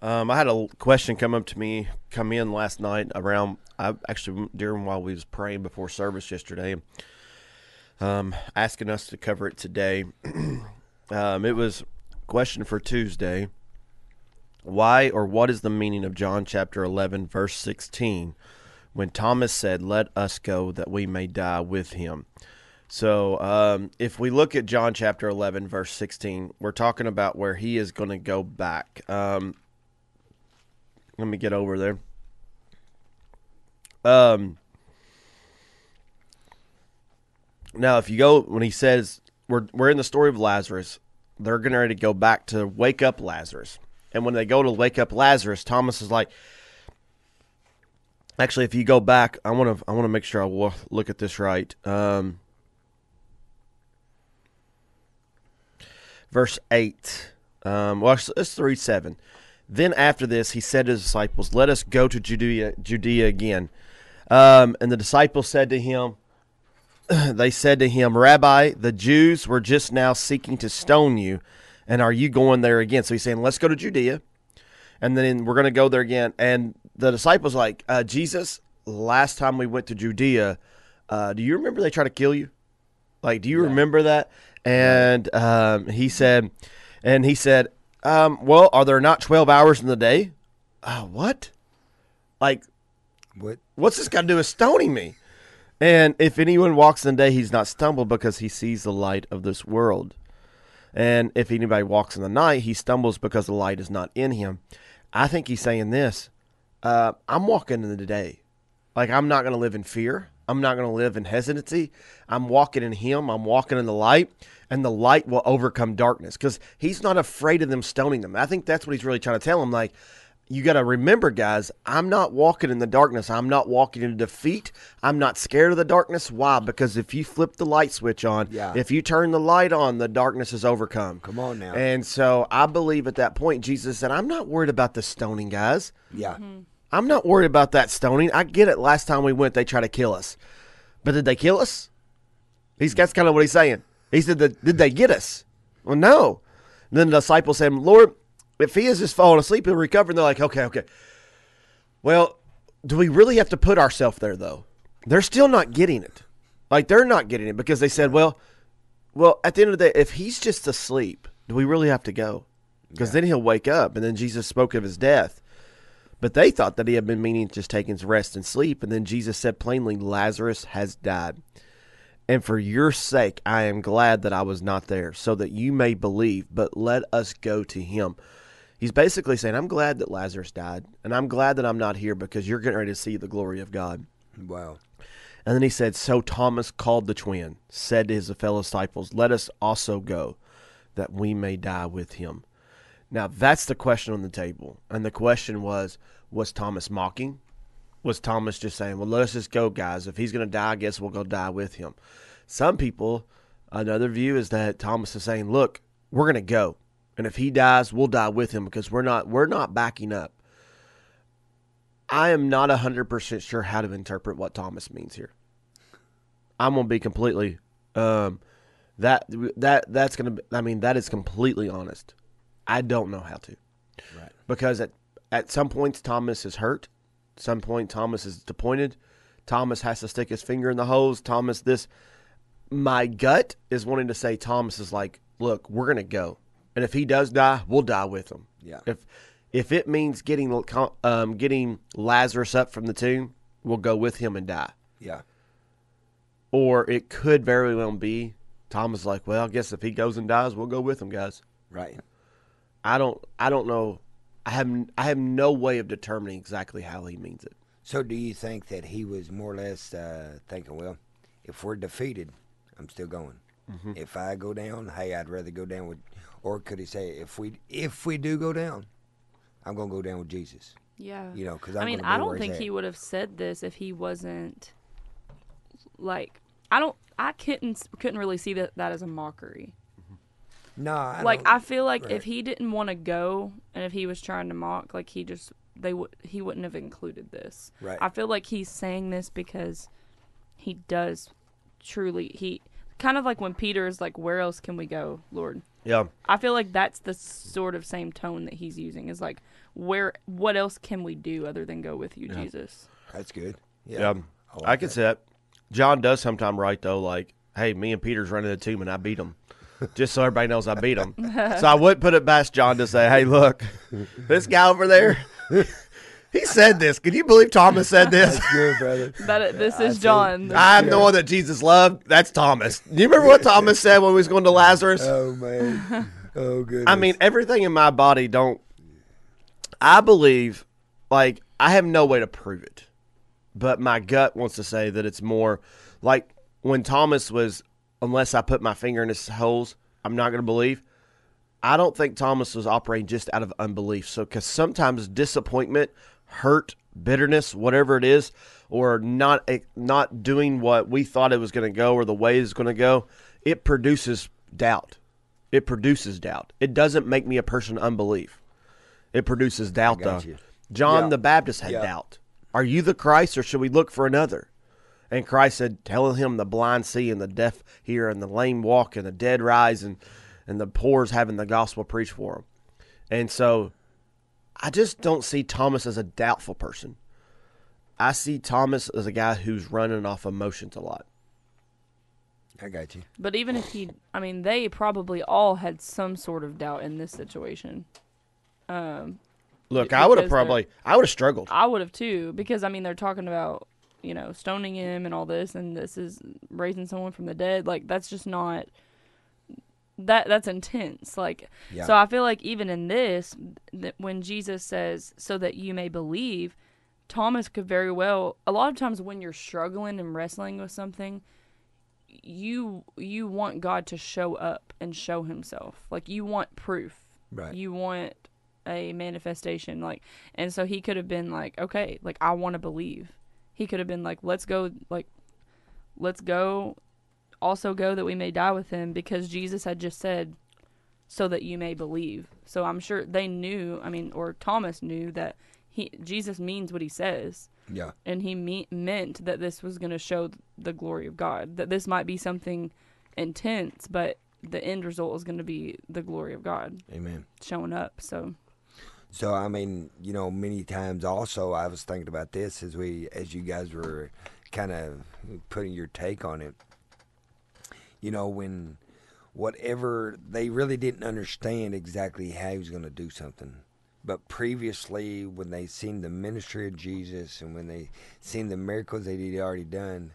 Um, I had a question come up to me, come in last night around. I actually during while we was praying before service yesterday, um, asking us to cover it today. [CLEARS THROAT] um, it was question for Tuesday. Why or what is the meaning of John chapter eleven verse sixteen, when Thomas said, "Let us go, that we may die with him." So, um, if we look at John chapter 11, verse 16, we're talking about where he is going to go back. Um, let me get over there. Um, now, if you go, when he says, we're, we're in the story of Lazarus, they're getting ready to go back to wake up Lazarus. And when they go to wake up Lazarus, Thomas is like, actually, if you go back, I want to, I want to make sure I look at this right. Um, verse 8. Um, well, let's- read 7. Then after this, he said to his disciples, Let us go to Judea, Judea again. Um, and the disciples said to him, [CLEARS THROAT] They said to him, Rabbi, the Jews were just now seeking to stone you, and are you going there again? So he's saying, Let's go to Judea, and then we're going to go there again. And the disciples like, uh, Jesus, last time we went to Judea, uh, do you remember they tried to kill you? Like, do you remember that? And um, he said, and he said, um, well, are there not 12 hours in the day? Uh, what? Like, what? what's this got to do with stoning me? And if anyone walks in the day, he's not stumbled because he sees the light of this world. And if anybody walks in the night, he stumbles because the light is not in him. I think he's saying this uh, I'm walking in the day. Like, I'm not going to live in fear. I'm not going to live in hesitancy. I'm walking in him. I'm walking in the light, and the light will overcome darkness because he's not afraid of them stoning them. I think that's what he's really trying to tell them. Like, you got to remember, guys, I'm not walking in the darkness. I'm not walking in defeat. I'm not scared of the darkness. Why? Because if you flip the light switch on, Yeah. if you turn the light on, the darkness is overcome. Come on now. And so I believe at that point, Jesus said, I'm not worried about the stoning, guys. Yeah. Mm-hmm. I'm not worried about that stoning. I get it. Last time we went, they tried to kill us. But did they kill us? He's that's kind of what he's saying. He said, "Did they get us?" Well, no. And then the disciples said, "Lord, if he has just fallen asleep, he'll recover." And they're like, "Okay, okay." Well, do we really have to put ourselves there though? They're still not getting it. Like they're not getting it because they said, "Well, well, at the end of the day, if he's just asleep, do we really have to go? Because then he'll wake up." And then Jesus spoke of his death. But they thought that he had been meaning just taking his rest and sleep. And then Jesus said plainly, Lazarus has died. And for your sake, I am glad that I was not there, so that you may believe. But let us go to him. He's basically saying, I'm glad that Lazarus died. And I'm glad that I'm not here because you're getting ready to see the glory of God. Wow. And then he said, So Thomas called the twin, said to his fellow disciples, Let us also go, that we may die with him. Now that's the question on the table. And the question was, was Thomas mocking? Was Thomas just saying, Well, let us just go, guys. If he's gonna die, I guess we'll go die with him. Some people, another view is that Thomas is saying, Look, we're gonna go. And if he dies, we'll die with him because we're not we're not backing up. I am not 100% sure how to interpret what Thomas means here. I'm going to be completely um that that that's going to I mean that is completely honest. I don't know how to. Right. Because at at some points Thomas is hurt. Some point Thomas is disappointed. Thomas has to stick his finger in the hose. Thomas this my gut is wanting to say Thomas is like, "Look, we're going to go. And if he does die, we'll die with him." Yeah. If if it means getting um, getting Lazarus up from the tomb, we'll go with him and die. Yeah. Or it could very well be Thomas is like, well, I guess if he goes and dies, we'll go with him, guys. Right. I don't I don't know. I have I have no way of determining exactly how he means it. So do you think that he was more or less uh, thinking, well, if we're defeated, I'm still going. If I go down, hey, I'd rather go down with. Or could he say, if we if we do go down, I'm gonna go down with Jesus. Yeah. You know, because I mean, I don't think he would have said this if he wasn't like I don't I couldn't couldn't really see that that as a mockery. Mm-hmm. No, I like I feel like right. if he didn't want to go and if he was trying to mock, like he just they would he wouldn't have included this. Right. I feel like he's saying this because he does truly he kind of like when Peter is like, "Where else can we go, Lord?" Yeah. I feel like that's the sort of same tone that he's using. Is like, where what else can we do other than go with you, Jesus? That's good. Yeah, Yeah. like I can that. see that. John does sometime write though, like, "Hey, me and Peter's running the team, and I beat him." Just so everybody knows I beat him. [LAUGHS] so I would put it past John to say, "Hey, look, this guy over there, he said this. Can you believe Thomas said [LAUGHS] this? That's good, brother. That this I is see. John. I'm the one that Jesus loved. That's Thomas. Do you remember what Thomas said when he was going to Lazarus? oh man. Oh goodness. I mean, everything in my body don't. I believe, like, I have no way to prove it, but my gut wants to say that it's more like when Thomas was, unless I put my finger in his holes, I'm not going to believe. I don't think Thomas was operating just out of unbelief. So, because sometimes disappointment, hurt, bitterness, whatever it is, or not eh, not doing what we thought it was going to go or the way it's going to go, it produces doubt. It produces doubt. It doesn't make me a person of unbelief. It produces doubt, though. you. John Yeah. the Baptist had Yeah. doubt. Are you the Christ, or should we look for another? And Christ said, telling him the blind see and the deaf hear and the lame walk and the dead rise and, and the poor's having the gospel preached for them. And so I just don't see Thomas as a doubtful person. I see Thomas as a guy who's running off emotions a lot. I got you. But even if he, I mean, they probably all had some sort of doubt in this situation. Um, Look, I would have probably, I would have struggled. I would have too, because I mean, they're talking about you know stoning him and all this, and this is raising someone from the dead. Like that's just not that that's intense. Like Yeah. so, I feel like even in this, that when Jesus says, "So that you may believe," Thomas could very well. A lot of times when you're struggling and wrestling with something, you you want God to show up and show Himself. Like you want proof. Right. You want a manifestation. Like, and so he could have been like, okay, like I want to believe. He could have been like, let's go, like, let's go. Also go that we may die with him because Jesus had just said, so that you may believe. So I'm sure they knew. I mean, or Thomas knew that he Jesus means what he says Yeah. and he me- meant that this was going to show the glory of God. That this might be something intense, but the end result is going to be the glory of God Amen. showing up. So So I mean, you know, many times also I was thinking about this as we as you guys were kind of putting your take on it. You know, when whatever they really didn't understand exactly how he was going to do something. But previously when they seen the ministry of Jesus and when they seen the miracles that he'd already done,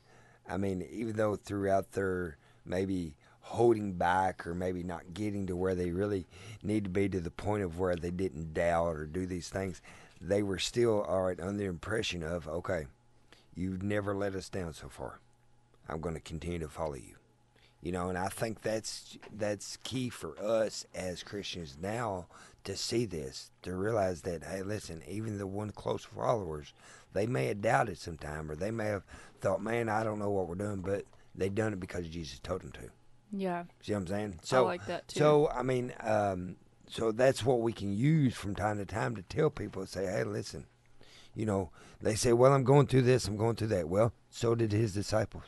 I mean, even though throughout their maybe holding back or maybe not getting to where they really need to be to the point of where they didn't doubt or do these things, they were still all right under the impression of, okay, you've never let us down so far. I'm going to continue to follow you. You know, and I think that's that's key for us as Christians now to see this, to realize that hey, listen, even the one close followers, they may have doubted sometime, or they may have thought, man, I don't know what we're doing, but they done it because Jesus told them to. yeah, See what I'm saying? I So, like that too. so I mean, um, so that's what we can use from time to time to tell people, say, hey, listen, you know, they say, well, I'm going through this, I'm going through that. Well, so did his disciples.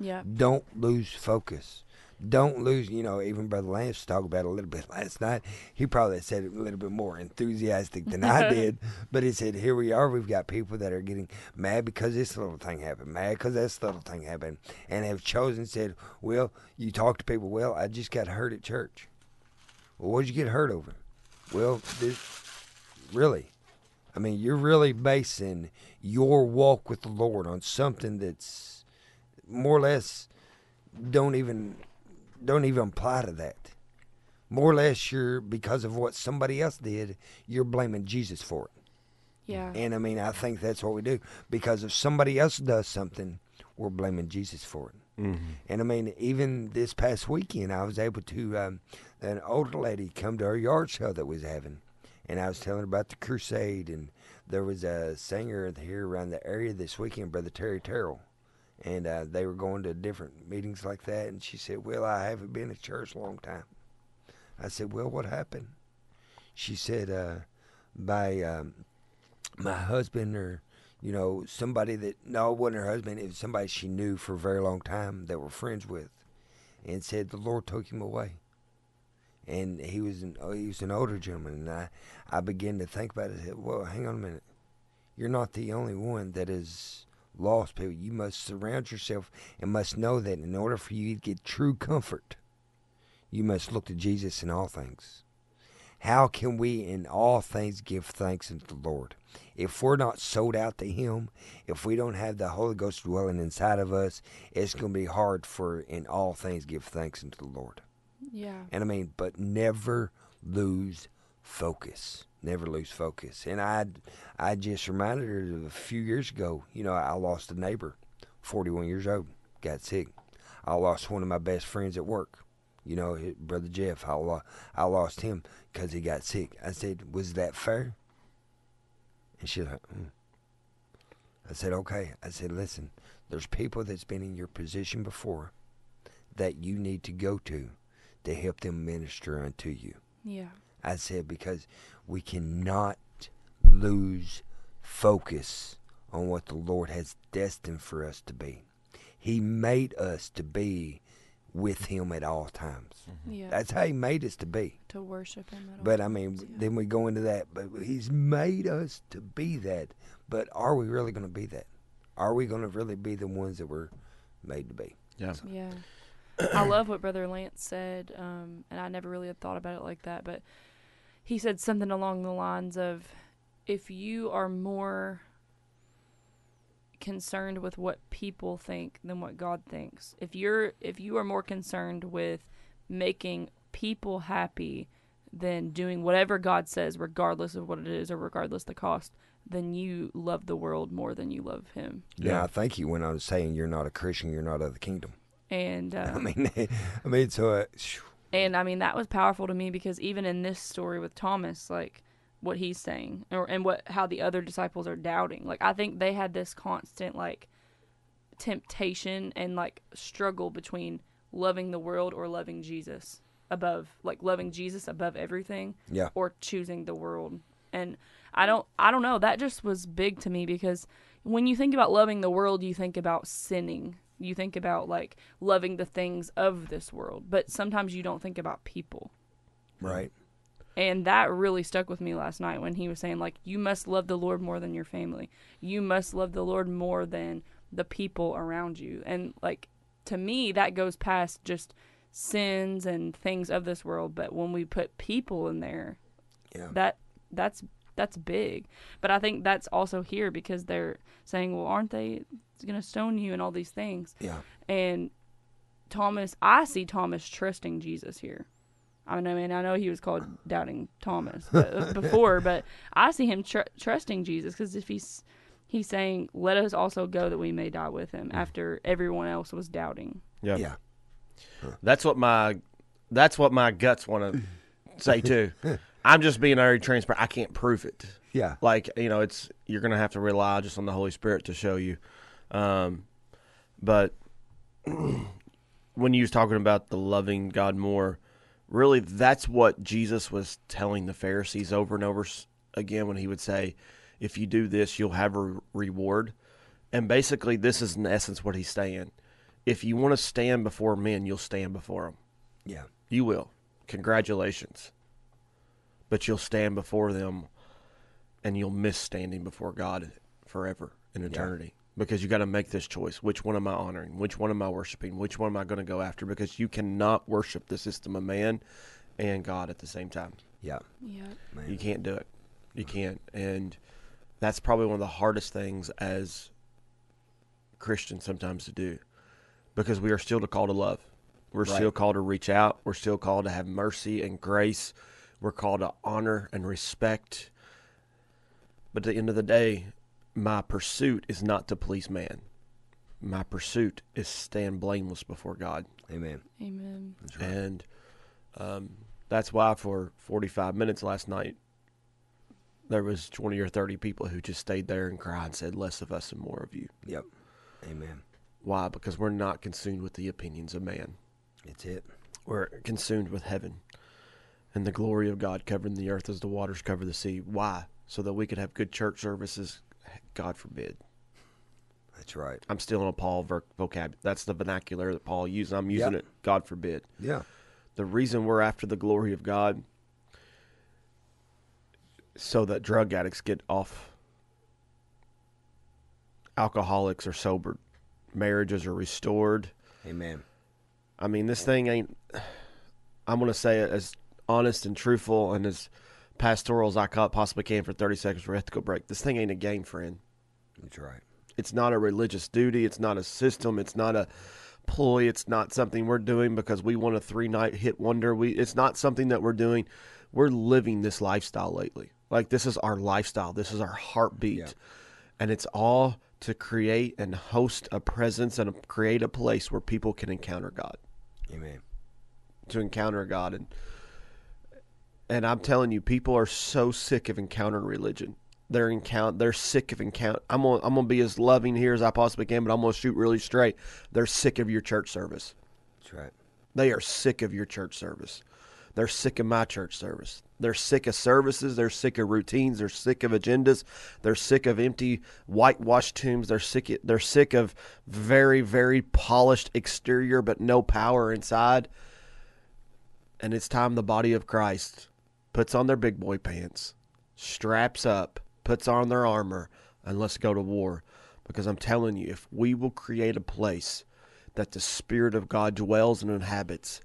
Yeah, Don't lose focus. Don't lose, you know, even Brother Lance talked about it a little bit [LAUGHS] last night. He probably said it a little bit more enthusiastic than I [LAUGHS] did. But he said, here we are. We've got people that are getting mad because this little thing happened, mad because this little thing happened, and have chosen, said, well, you talk to people, well, I just got hurt at church. Well, what'd you get hurt over? Well, this, really. I mean, you're really basing your walk with the Lord on something that's more or less don't even don't even apply to that. More or less, you're because of what somebody else did, you're blaming Jesus for it. yeah, And I mean, I think that's what we do because if somebody else does something, we're blaming Jesus for it. Mm-hmm. And I mean, even this past weekend, I was able to um, an older lady come to our yard sale that we was having, and I was telling her about the crusade, and there was a singer here around the area this weekend, Brother Terry Terrell, and uh, they were going to different meetings like that, and she said, "Well, I haven't been to church a long time." I said, "Well, what happened?" She said, uh, "By um, my husband or." You know, somebody that no, it wasn't her husband. It was somebody she knew for a very long time that we're friends with, and said the Lord took him away and he was an oh, he was an older gentleman, and I I began to think about it. Said, well, hang on a minute, you're not the only one that is lost people. You must surround yourself and must know that in order for you to get true comfort, you must look to Jesus in all things. How can we in all things give thanks unto the Lord? If we're not sold out to Him, if we don't have the Holy Ghost dwelling inside of us, it's going to be hard for in all things give thanks unto the Lord. Yeah. And I mean, but never lose focus. Never lose focus. And I, I just reminded her of a few years ago. You know, I lost a neighbor, 41 years old, got sick. I lost one of my best friends at work. You know, brother Jeff. I, lo- I lost him because he got sick. I said, "Was that fair?" And she's like, mm. "I said, okay." I said, "Listen, there's people that's been in your position before that you need to go to to help them minister unto you. Yeah. I said, because we cannot lose focus on what the Lord has destined for us to be. He made us to be with Him at all times. Yeah. That's how He made us to be. to worship him. At all But I mean, times, yeah. then we go into that. But He's made us to be that. But are we really going to be that? Are we going to really be the ones that we're made to be? Yeah. Yeah. [COUGHS] I love what Brother Lance said, um, and I never really had thought about it like that, but he said something along the lines of if you are more concerned with what people think than what God thinks. If you're if you are more concerned with making people happy than doing whatever God says regardless of what it is or regardless the cost, then you love the world more than you love him. Yeah, Yeah. I think he went on to saying, "You're not a Christian. You're not of the kingdom." And [LAUGHS] uh, I mean, [LAUGHS] I mean, so uh, And I mean that was powerful to me because even in this story with Thomas, like what he's saying, or and what how the other disciples are doubting, like I think they had this constant like temptation and like struggle between loving the world or loving Jesus above, like loving Jesus above everything, yeah, or choosing the world. And I don't I don't know, that just was big to me because when you think about loving the world, you think about sinning. You think about like loving the things of this world, but sometimes you don't think about people. right. And that really stuck with me last night when he was saying like you must love the Lord more than your family. You must love the Lord more than the people around you. And like to me that goes past just sins and things of this world, but when we put people in there, Yeah, that that's that's big. But I think that's also here because they're saying, "Well, aren't they going to stone you and all these things?" yeah, And Thomas, I see Thomas trusting Jesus here. I mean, I mean, I know he was called doubting Thomas but, uh, [LAUGHS] before, but I see him tr- trusting Jesus because if he's he's saying, "Let us also go that we may die with him," after everyone else was doubting. Yeah. yeah, That's what my that's what my guts want to [LAUGHS] say too. I'm just being very transparent. I can't prove it. yeah, Like you know, it's you're gonna have to rely just on the Holy Spirit to show you. Um, but [CLEARS THROAT] when you was talking about the loving God more, really that's what Jesus was telling the Pharisees over and over again when he would say, "If you do this, you'll have a reward." And basically, this is in essence what he's saying. If you want to stand before men, you'll stand before them. yeah, You will. Congratulations. But you'll stand before them and you'll miss standing before God forever in eternity. Because you got to make this choice. Which one am I honoring? Which one am I worshiping? Which one am I going to go after? Because you cannot worship the system of man and God at the same time. yeah, Yeah. man. You can't do it. You mm-hmm. can't. And that's probably one of the hardest things as Christians sometimes to do because we are still called to love. We're Right. still called to reach out. We're still called to have mercy and grace. We're called to honor and respect. But at the end of the day, my pursuit is not to please man. my pursuit is stand blameless before God. Amen. Amen. That's right. And um, that's why for 45 minutes last night, there was 20 or 30 people who just stayed there and cried and said, less of us and more of you. Yep. Amen. Why? Because we're not consumed with the opinions of man. It's it. We're consumed with heaven and the glory of God covering the earth as the waters cover the sea. Why? So that we could have good church services. God forbid. That's right. I'm still in a Paul vocab. That's the vernacular that Paul used. I'm using Yep. it. God forbid. Yeah. The reason we're after the glory of God so that drug addicts get off, alcoholics are sobered, marriages are restored. Amen. I mean, this thing ain't. I'm gonna say it as honest and truthful and as pastoral as I possibly can for 30 seconds for ethical break. This thing ain't a game, friend. That's right. It's not a religious duty. It's not a system. It's not a ploy. It's not something we're doing because we want a three night hit wonder. We. It's not something that we're doing. We're living this lifestyle lately. Like this is our lifestyle. This is our heartbeat, Yeah. and it's all to create and host a presence and create a place where people can encounter God Amen. to encounter God and and I'm telling you, people are so sick of encountering religion. They're encounter they're sick of encounter. I'm gonna I'm gonna be as loving here as I possibly can, but I'm gonna shoot really straight. They're sick of your church service. That's right. They are sick of your church service. They're sick of my church service. They're sick of services. They're sick of routines. They're sick of agendas. They're sick of empty whitewashed tombs. They're sick. They're sick of very, very polished exterior, but no power inside. And it's time the body of Christ puts on their big boy pants, straps up, puts on their armor, and let's go to war. Because I'm telling you, if we will create a place that the Spirit of God dwells and inhabits,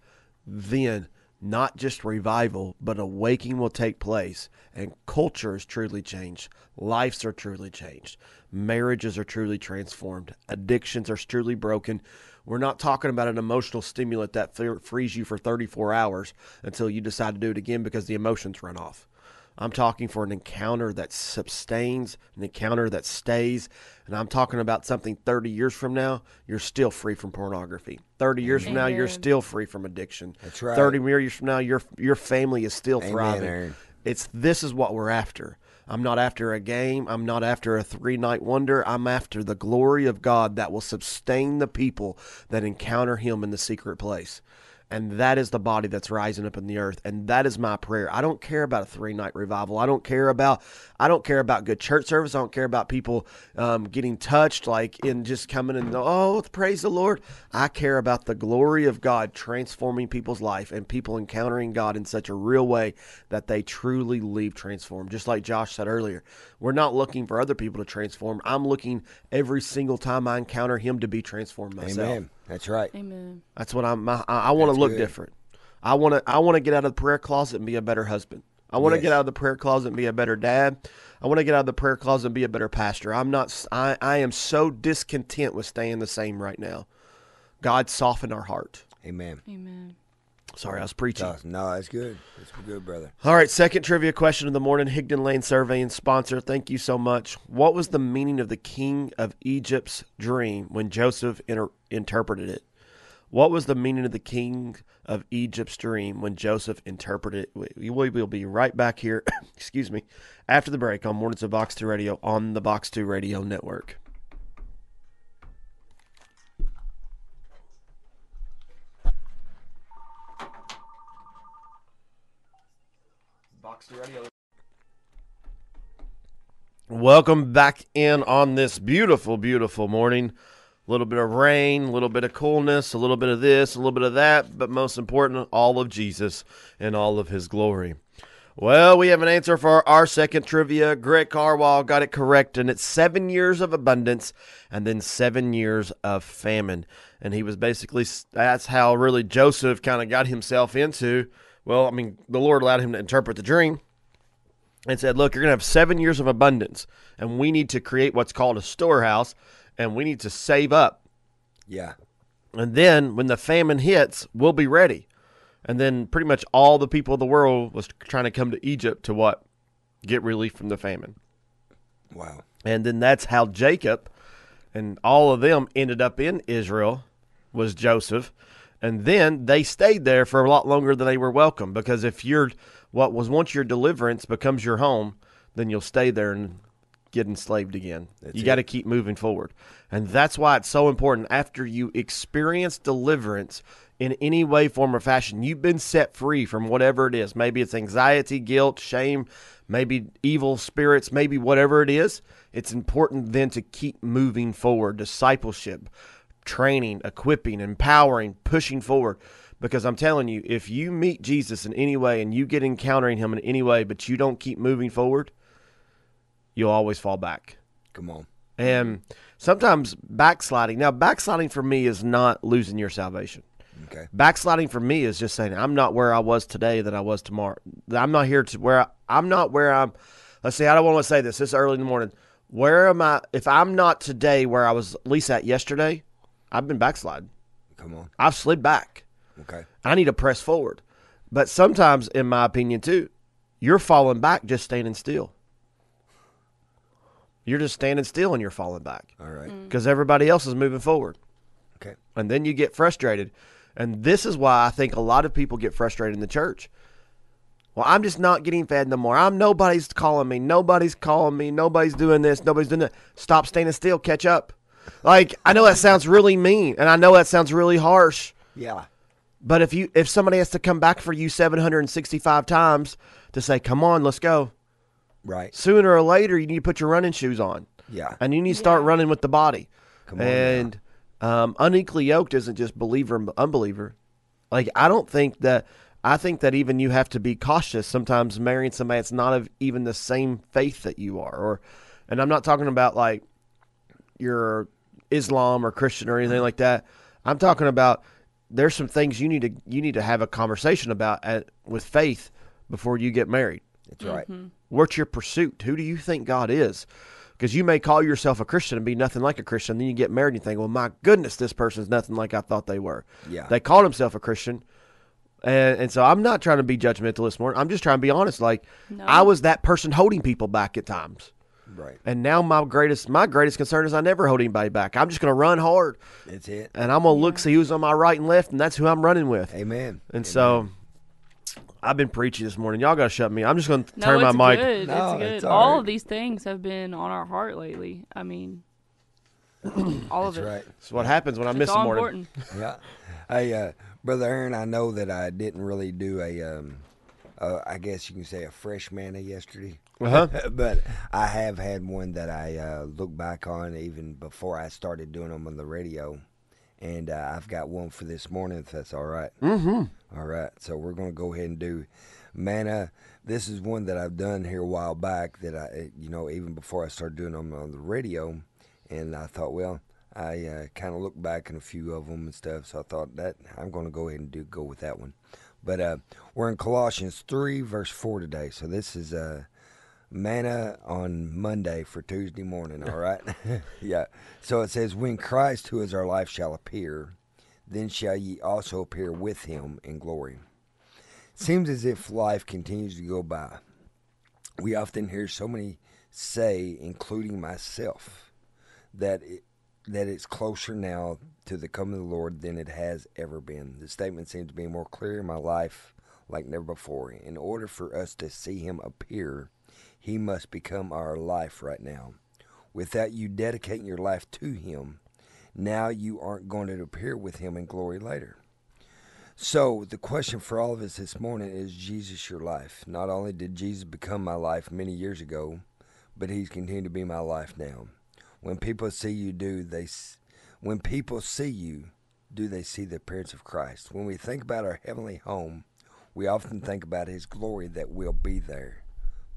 then not just revival, but awakening will take place, and culture is truly changed. Lives are truly changed. Marriages are truly transformed. Addictions are truly broken. We're not talking about an emotional stimulant that fe- frees you for 34 hours until you decide to do it again because the emotions run off. I'm talking for an encounter that sustains, an encounter that stays. And I'm talking about something 30 years from now, you're still free from pornography. 30 years from now, you're still free from addiction. That's right. 30 years from now, your your family is still Amen, thriving. Aaron. It's this is what we're after. I'm not after a game. I'm not after a three night wonder. I'm after the glory of God that will sustain the people that encounter Him in the secret place. And that is the body that's rising up in the earth. And that is my prayer. I don't care about a three night revival. I don't care about I don't care about good church service. I don't care about people um, getting touched like in just coming and oh praise the Lord. I care about the glory of God transforming people's life and people encountering God in such a real way that they truly leave transformed. Just like Josh said earlier, we're not looking for other people to transform. I'm looking every single time I encounter Him to be transformed myself. Amen. That's right. Amen. That's what I'm. I, I want to look good. different. I want to. I want to get out of the prayer closet and be a better husband. I want to Yes. get out of the prayer closet and be a better dad. I want to get out of the prayer closet and be a better pastor. I'm not. I I am so discontent with staying the same right now. God soften our heart. Amen. Amen. Sorry, I was preaching. No, no, that's good. That's good, brother. All right, second trivia question of the morning. Higdon Lane Survey and sponsor. Thank you so much. What was the meaning of the king of Egypt's dream when Joseph inter- interpreted it? What was the meaning of the king of Egypt's dream when Joseph interpreted it? We will be right back here, [COUGHS] excuse me, after the break on Mornings of Box 2 Radio on the Box 2 Radio Network. Box 2 Radio. Welcome back in on this beautiful, beautiful morning. A little bit of rain, a little bit of coolness, a little bit of this, a little bit of that, but most important, all of Jesus and all of his glory. Well, we have an answer for our second trivia. Greg Carwall got it correct, and it's seven years of abundance and then seven years of famine. And he was basically, that's how really Joseph kind of got himself into. Well, I mean, the Lord allowed him to interpret the dream and said, Look, you're going to have seven years of abundance, and we need to create what's called a storehouse, and we need to save up. Yeah. And then when the famine hits, we'll be ready. And then pretty much all the people of the world was trying to come to Egypt to what? Get relief from the famine. Wow. And then that's how Jacob and all of them ended up in Israel was Joseph. And then they stayed there for a lot longer than they were welcome because if you're what was once your deliverance becomes your home, then you'll stay there and get enslaved again. That's you got to keep moving forward. And that's why it's so important after you experience deliverance in any way, form, or fashion, you've been set free from whatever it is. Maybe it's anxiety, guilt, shame, maybe evil spirits, maybe whatever it is. It's important then to keep moving forward, discipleship, training, equipping, empowering, pushing forward. Because I'm telling you, if you meet Jesus in any way and you get encountering him in any way, but you don't keep moving forward, you'll always fall back. Come on. And sometimes backsliding. Now, backsliding for me is not losing your salvation. Okay. Backsliding for me is just saying I'm not where I was today that I was tomorrow. I'm not here to where I, I'm not where I'm. Let's see. I don't want to say this. This early in the morning. Where am I? If I'm not today where I was at least at yesterday, I've been backsliding. Come on. I've slid back. Okay. I need to press forward. But sometimes, in my opinion, too, you're falling back just standing still. You're just standing still and you're falling back All right. Mm. because everybody else is moving forward. Okay. And then you get frustrated. And this is why I think a lot of people get frustrated in the church. Well, I'm just not getting fed no more. I'm nobody's calling me. Nobody's calling me. Nobody's doing this. Nobody's doing that. Stop standing still. Catch up. Like I know that sounds really mean, and I know that sounds really harsh. Yeah. But if you if somebody has to come back for you 765 times to say, "Come on, let's go," Right. sooner or later you need to put your running shoes on, Yeah. and you need to start Yeah. running with the body. Come on. and um, unequally yoked isn't just believer and unbeliever. Like I don't think that. I think that even you have to be cautious sometimes marrying somebody that's not of even the same faith that you are, or, and I'm not talking about like you're Islam or Christian or anything like that. I'm talking about there's some things you need to you need to have a conversation about at, with faith before you get married. That's right. Mm-hmm. What's your pursuit? Who do you think God is? Because you may call yourself a Christian and be nothing like a Christian. Then you get married and you think, well, my goodness, this person's nothing like I thought they were. Yeah. They called himself a Christian. And, and so I'm not trying to be judgmental this morning. I'm just trying to be honest. Like, No. I was that person holding people back at times. Right. And now my greatest my greatest concern is I never hold anybody back. I'm just going to run hard That's it. and I'm going to look see who's on my right and left, and that's who I'm running with. Amen. And so I've been preaching this morning. Y'all got to shut me. I'm just going to No, turn it's my mic. good. No, it's good. it's all all right. of these things have been on our heart lately. I mean, [CLEARS THROAT] all of That's it. right. That's what happens when I It's miss a all morning. important. Yeah. Hey, uh, brother Aaron, I know that I didn't really do a, um, uh, I guess you can say a fresh manna yesterday. Uh-huh. [LAUGHS] but I have had one that I uh, look back on even before I started doing them on the radio, and uh, I've got one for this morning. If that's all right. Mm-hmm. All right, so we're gonna go ahead and do manna. This is one that I've done here a while back that I, you know, even before I started doing them on the radio, and I thought, well, I uh, kind of looked back in a few of them and stuff, so I thought that I'm gonna go ahead and do go with that one. But uh, we're in Colossians three verse four today, so this is uh, manna on Monday for Tuesday morning. All right, [LAUGHS] yeah. So it says, "When Christ, who is our life, shall appear." Then shall ye also appear with him in glory. Seems as if life continues to go by. We often hear so many say, including myself, that it, that it's closer now to the coming of the Lord than it has ever been. The statement seems to be more clear in my life like never before. In order for us to see him appear, he must become our life right now. Without you dedicating your life to him, now you aren't going to appear with him in glory later. So, the question for all of us this morning is Jesus your life? Not only did Jesus become my life many years ago, but he's continued to be my life now. When people see you do they when people see you, do they see the appearance of Christ? When we think about our heavenly home, we often think about his glory that will be there.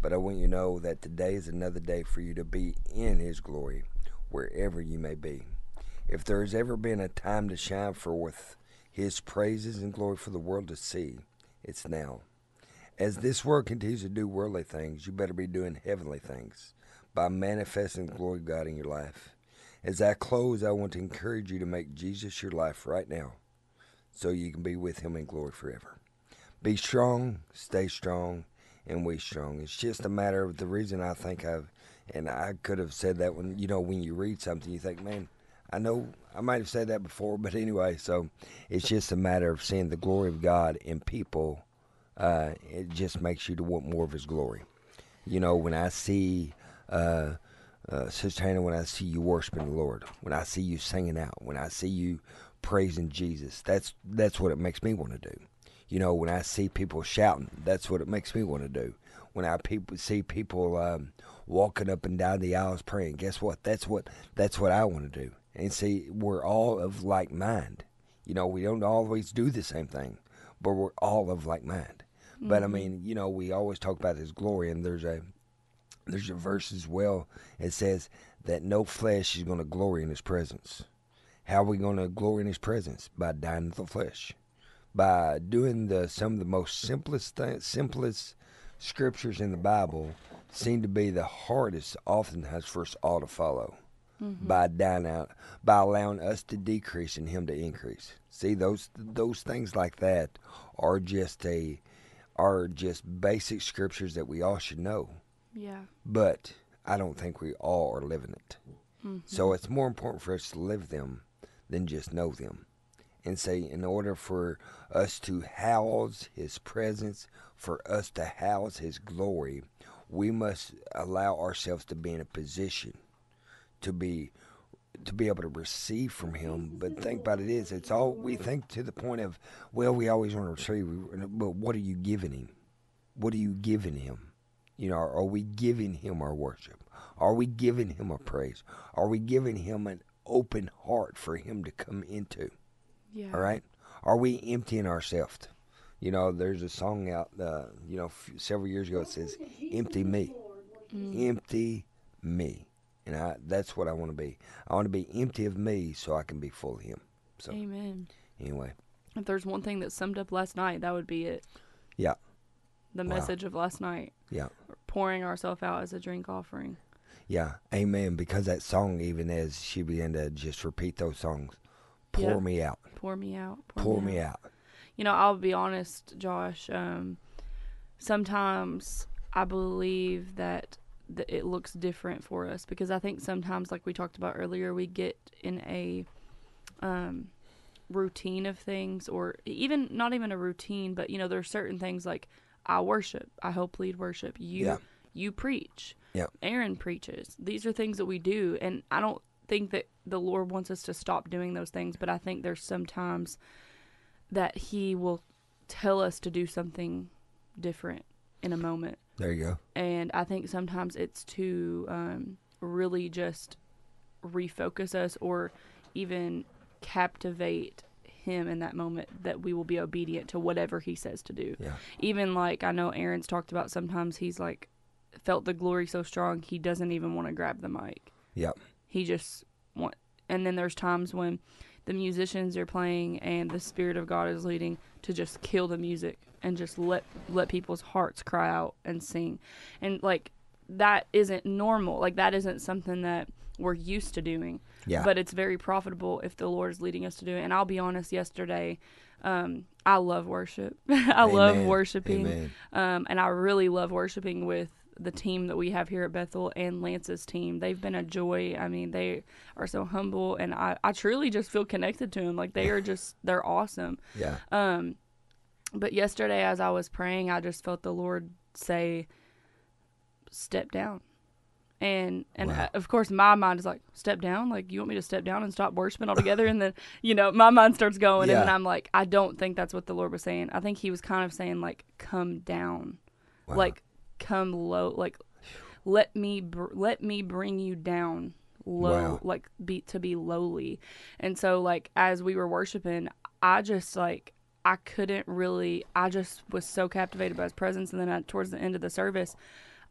But I want you to know that today is another day for you to be in his glory wherever you may be. If there has ever been a time to shine forth his praises and glory for the world to see, it's now. As this world continues to do worldly things, you better be doing heavenly things by manifesting the glory of God in your life. As I close, I want to encourage you to make Jesus your life right now so you can be with him in glory forever. Be strong, stay strong, and we strong. It's just a matter of the reason I think I've And I could have said that when you know when you read something, you think, man, I know I might have said that before, but anyway, so it's just a matter of seeing the glory of God in people. Uh, it just makes you to want more of His glory. You know, when I see uh, uh, Sister Hannah, when I see you worshiping the Lord, when I see you singing out, when I see you praising Jesus, that's that's what it makes me want to do. You know, when I see people shouting, that's what it makes me want to do. When I people see people um, walking up and down the aisles praying, guess what? That's what that's what I want to do. And see, we're all of like mind. You know, we don't always do the same thing, but we're all of like mind. Mm-hmm. But I mean, you know, we always talk about His glory, and there's a there's a verse as well. It says that no flesh is going to glory in His presence. How are we going to glory in His presence? By dying to the flesh by doing the some of the most simplest th- simplest scriptures in the Bible seem to be the hardest oftentimes for us all to follow. Mm-hmm. By dying out, by allowing us to decrease and Him to increase. See those those things like that are just a are just basic scriptures that we all should know. Yeah. But I don't think we all are living it. Mm-hmm. So it's more important for us to live them than just know them and say, in order for us to house His presence, for us to house His glory, we must allow ourselves to be in a position to be to be able to receive from him. But think about it is it's all we think to the point of well, we always want to receive, but what are you giving him? What are you giving him? You know, are we giving him our worship? Are we giving him a praise? Are we giving him an open heart for him to come into? Yeah. All right. Are we emptying ourselves? You know, there's a song out, uh, you know, f- several years ago. It says, "Empty me, mm. empty me," and I, that's what I want to be. I want to be empty of me so I can be full of Him. So, Amen. Anyway, if there's one thing that summed up last night, that would be it. Yeah. The wow. message of last night. Yeah. Pouring ourselves out as a drink offering. Yeah, amen. Because that song, even as she began to just repeat those songs, pour yep. me out. Pour me out. Pour, pour me, out. out. You know, I'll be honest, Josh. Um, sometimes I believe that th- it looks different for us because I think sometimes, like we talked about earlier, we get in a um, routine of things, or even not even a routine, but you know, there are certain things like I worship, I help lead worship. You yeah. you preach. Yep. Aaron preaches. These are things that we do, and I don't think that the Lord wants us to stop doing those things, but I think there's sometimes that He will tell us to do something different in a moment. There you go. And I think sometimes it's to um, really just refocus us or even captivate him in that moment that we will be obedient to whatever he says to do. Yeah. Even like I know Aaron's talked about sometimes he's like felt the glory so strong he doesn't even want to grab the mic. Yep. He just want, and then there's times when the musicians are playing and the spirit of God is leading to just kill the music and just let let people's hearts cry out and sing. And like that isn't normal. Like that isn't something that we're used to doing. Yeah. But it's very profitable if the Lord is leading us to do it. And I'll be honest, yesterday, um, I love worship. [LAUGHS] I Amen. love worshiping. Um, and I really love worshiping with the team that we have here at Bethel and Lance's team. They've been a joy. I mean, they are so humble, and I, I truly just feel connected to them. Like they are just they're awesome. Yeah. Um, but yesterday as I was praying, I just felt the Lord say, "Step down." And and wow. I, of course my mind is like step down like you want me to step down and stop worshiping altogether and then you know my mind starts going yeah. and then I'm like I don't think that's what the Lord was saying I think he was kind of saying like come down wow. like come low like let me br- let me bring you down low wow. like be to be lowly and so like as we were worshiping i just like i couldn't really i just was so captivated by his presence. And then I, towards the end of the service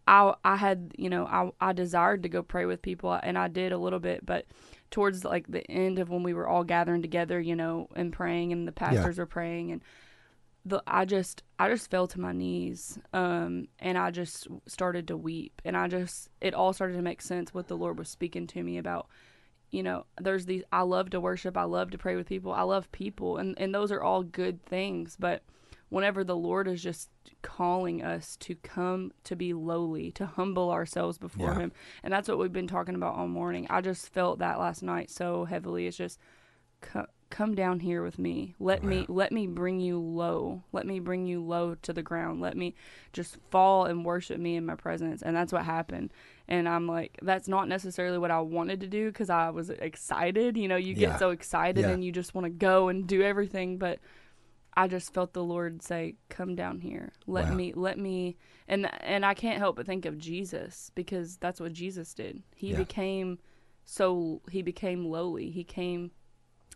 i i had you know i i desired to go pray with people and i did a little bit. But towards like the end of when we were all gathering together you know and praying and the pastors yeah. were praying and the I just I just fell to my knees um and I just started to weep. And I just it all started to make sense what the Lord was speaking to me about you know there's these I love to worship I love to pray with people I love people and and those are all good things but whenever the Lord is just calling us to come to be lowly, to humble ourselves before Yeah. Him. And that's what we've been talking about all morning. I just felt that last night so heavily. It's just co- come down here with me. Let me let me bring you low. Let me bring you low to the ground. Let me just fall and worship me in my presence. And that's what happened. And I'm like, that's not necessarily what I wanted to do because I was excited. You know, you Yeah. get so excited Yeah. and you just want to go and do everything, but I just felt the Lord say, "Come down here. Let Wow. me let me." And and I can't help but think of Jesus because that's what Jesus did. He Yeah. became so he became lowly. He came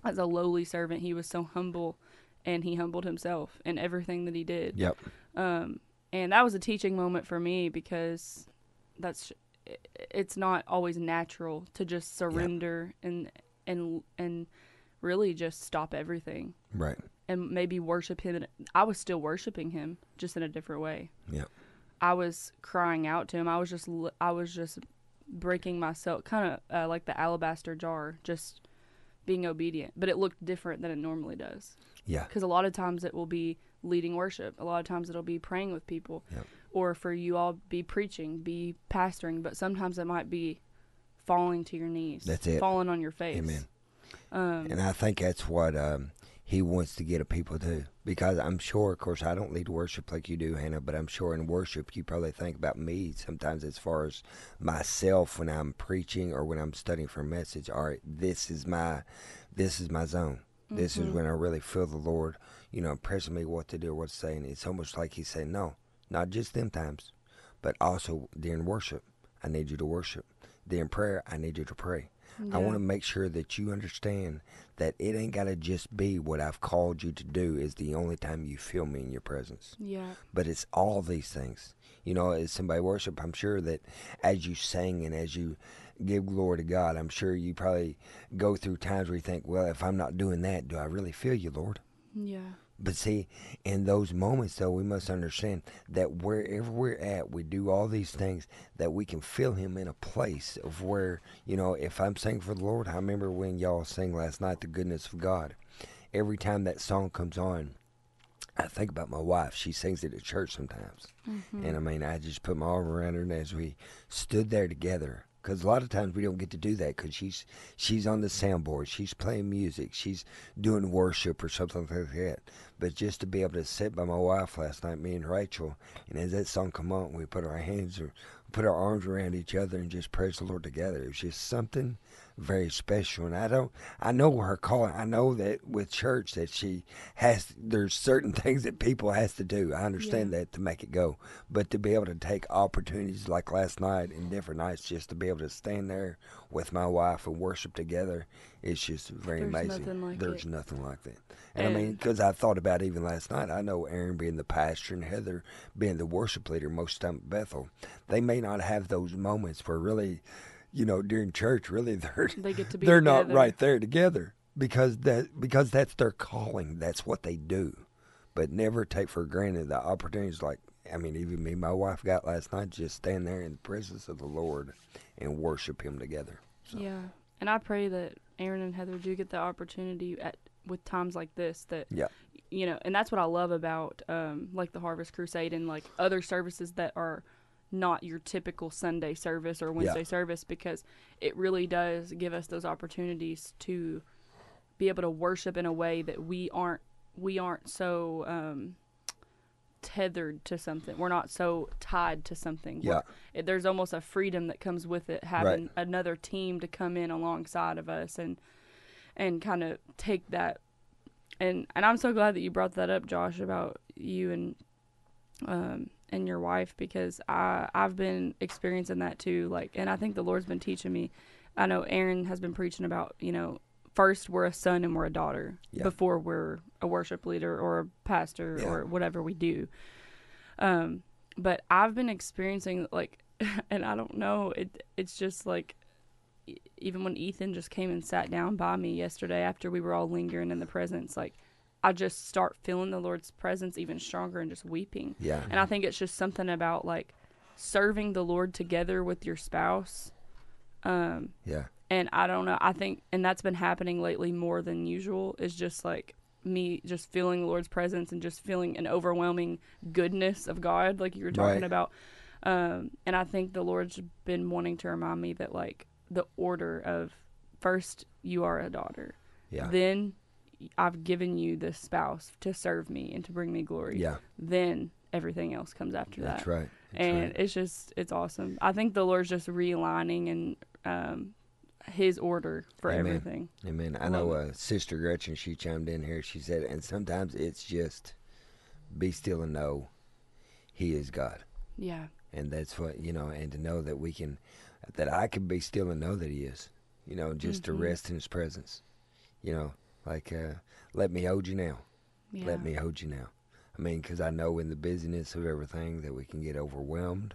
as a lowly servant. He was so humble and he humbled himself in everything that he did. Yep. Um and that was a teaching moment for me because that's it's not always natural to just surrender and and and really just stop everything Right. and maybe worship him. I was still worshiping him, just in a different way. Yep. I was crying out to him. I was just, I was just breaking myself, kind of uh, like the alabaster jar, just being obedient. But it looked different than it normally does, Yeah. because a lot of times it will be leading worship. A lot of times it'll be praying with people, Yep. Or for you all be preaching, be pastoring. But sometimes it might be falling to your knees, That's it. falling on your face. Amen. Um, And I think that's what um, he wants to get a people to. Because I'm sure, of course, I don't lead worship like you do, Hannah, but I'm sure in worship you probably think about me sometimes as far as myself when I'm preaching or when I'm studying for a message. All right, this is my, this is my zone. This is when I really feel the Lord, you know, impressing me what to do or what to say. And it's almost like He's saying, no, not just them times, but also during worship. I need you to worship. During prayer, I need you to pray. I want to make sure that you understand that it ain't got to just be what I've called you to do is the only time you feel me in your presence. yeah, But it's all these things. You know, as somebody worship, I'm sure that as you sing and as you give glory to God, I'm sure you probably go through times where you think, well, if I'm not doing that, do I really feel you, Lord? yeah, But see, in those moments, though, we must understand that wherever we're at, we do all these things that we can feel Him in a place of where, you know, if I'm singing for the Lord, I remember when y'all sang last night, The Goodness of God. Every time that song comes on, I think about my wife. She sings it at church sometimes. Mm-hmm. And I mean, I just put my arm around her, and as we stood there together, because a lot of times we don't get to do that because she's she's on the soundboard, she's playing music, she's doing worship or something like that. But just to be able to sit by my wife last night, me and Rachel, and as that song come on, we put our hands or put our arms around each other and just praise the Lord together. It was just something very special. And I don't, I know her calling. I know that with church that she has, there's certain [LAUGHS] things that people has to do. I understand Yeah. that to make it go, but to be able to take opportunities like last night and different nights, just to be able to stand there with my wife and worship together, it's just very There's amazing. nothing like there's it. nothing like that. And, I mean, because I thought about even last night, I know Aaron being the pastor and Heather being the worship leader most of the time at Bethel, they may not have those moments where really, you know, during church, really [LAUGHS] they're They get to be they're not right there together because that because that's their calling. That's what they do. But never take for granted the opportunities like I mean, even me, my wife got last night just stand there in the presence of the Lord and worship Him together. So, Yeah, and I pray that Aaron and Heather do get the opportunity at with times like this that Yeah. you know, and that's what I love about um, like the Harvest Crusade and like other services that are not your typical Sunday service or Wednesday service because it really does give us those opportunities to be able to worship in a way that we aren't we aren't so um, tethered to something. We're not so tied to something. Yeah. it, there's almost a freedom that comes with it having another team to come in alongside of us and and kind of take that and and I'm so glad that you brought that up Josh about you and um and your wife because I I've been experiencing that too like and I think the Lord's been teaching me I know Aaron has been preaching about you know first we're a son and we're a daughter Yeah. before we're a worship leader or a pastor Yeah. or whatever we do um but I've been experiencing like [LAUGHS] and I don't know it it's just like even when Ethan just came and sat down by me yesterday after we were all lingering in the presence like I just start feeling the Lord's presence even stronger and just weeping Yeah. and I think it's just something about like serving the Lord together with your spouse um Yeah. and I don't know. I think, and that's been happening lately more than usual. Is just like me just feeling the Lord's presence and just feeling an overwhelming goodness of God, like you were talking Right. about. Um, and I think the Lord's been wanting to remind me that like the order of first you are a daughter, Yeah. then I've given you this spouse to serve me and to bring me glory. yeah. Then everything else comes after that. That's that. right. That's and right. it's just it's awesome. I think the Lord's just realigning and um, His order for Amen. everything. Amen. I I know uh, Sister Gretchen, she chimed in here. She said, and sometimes it's just be still and know He is God. Yeah, And that's what, you know, and to know that we can, that I can be still and know that He is, you know, just Mhm. to rest in His presence. You know, like, uh, let me hold you now. yeah, Let me hold you now. I mean, because I know in the busyness of everything that we can get overwhelmed,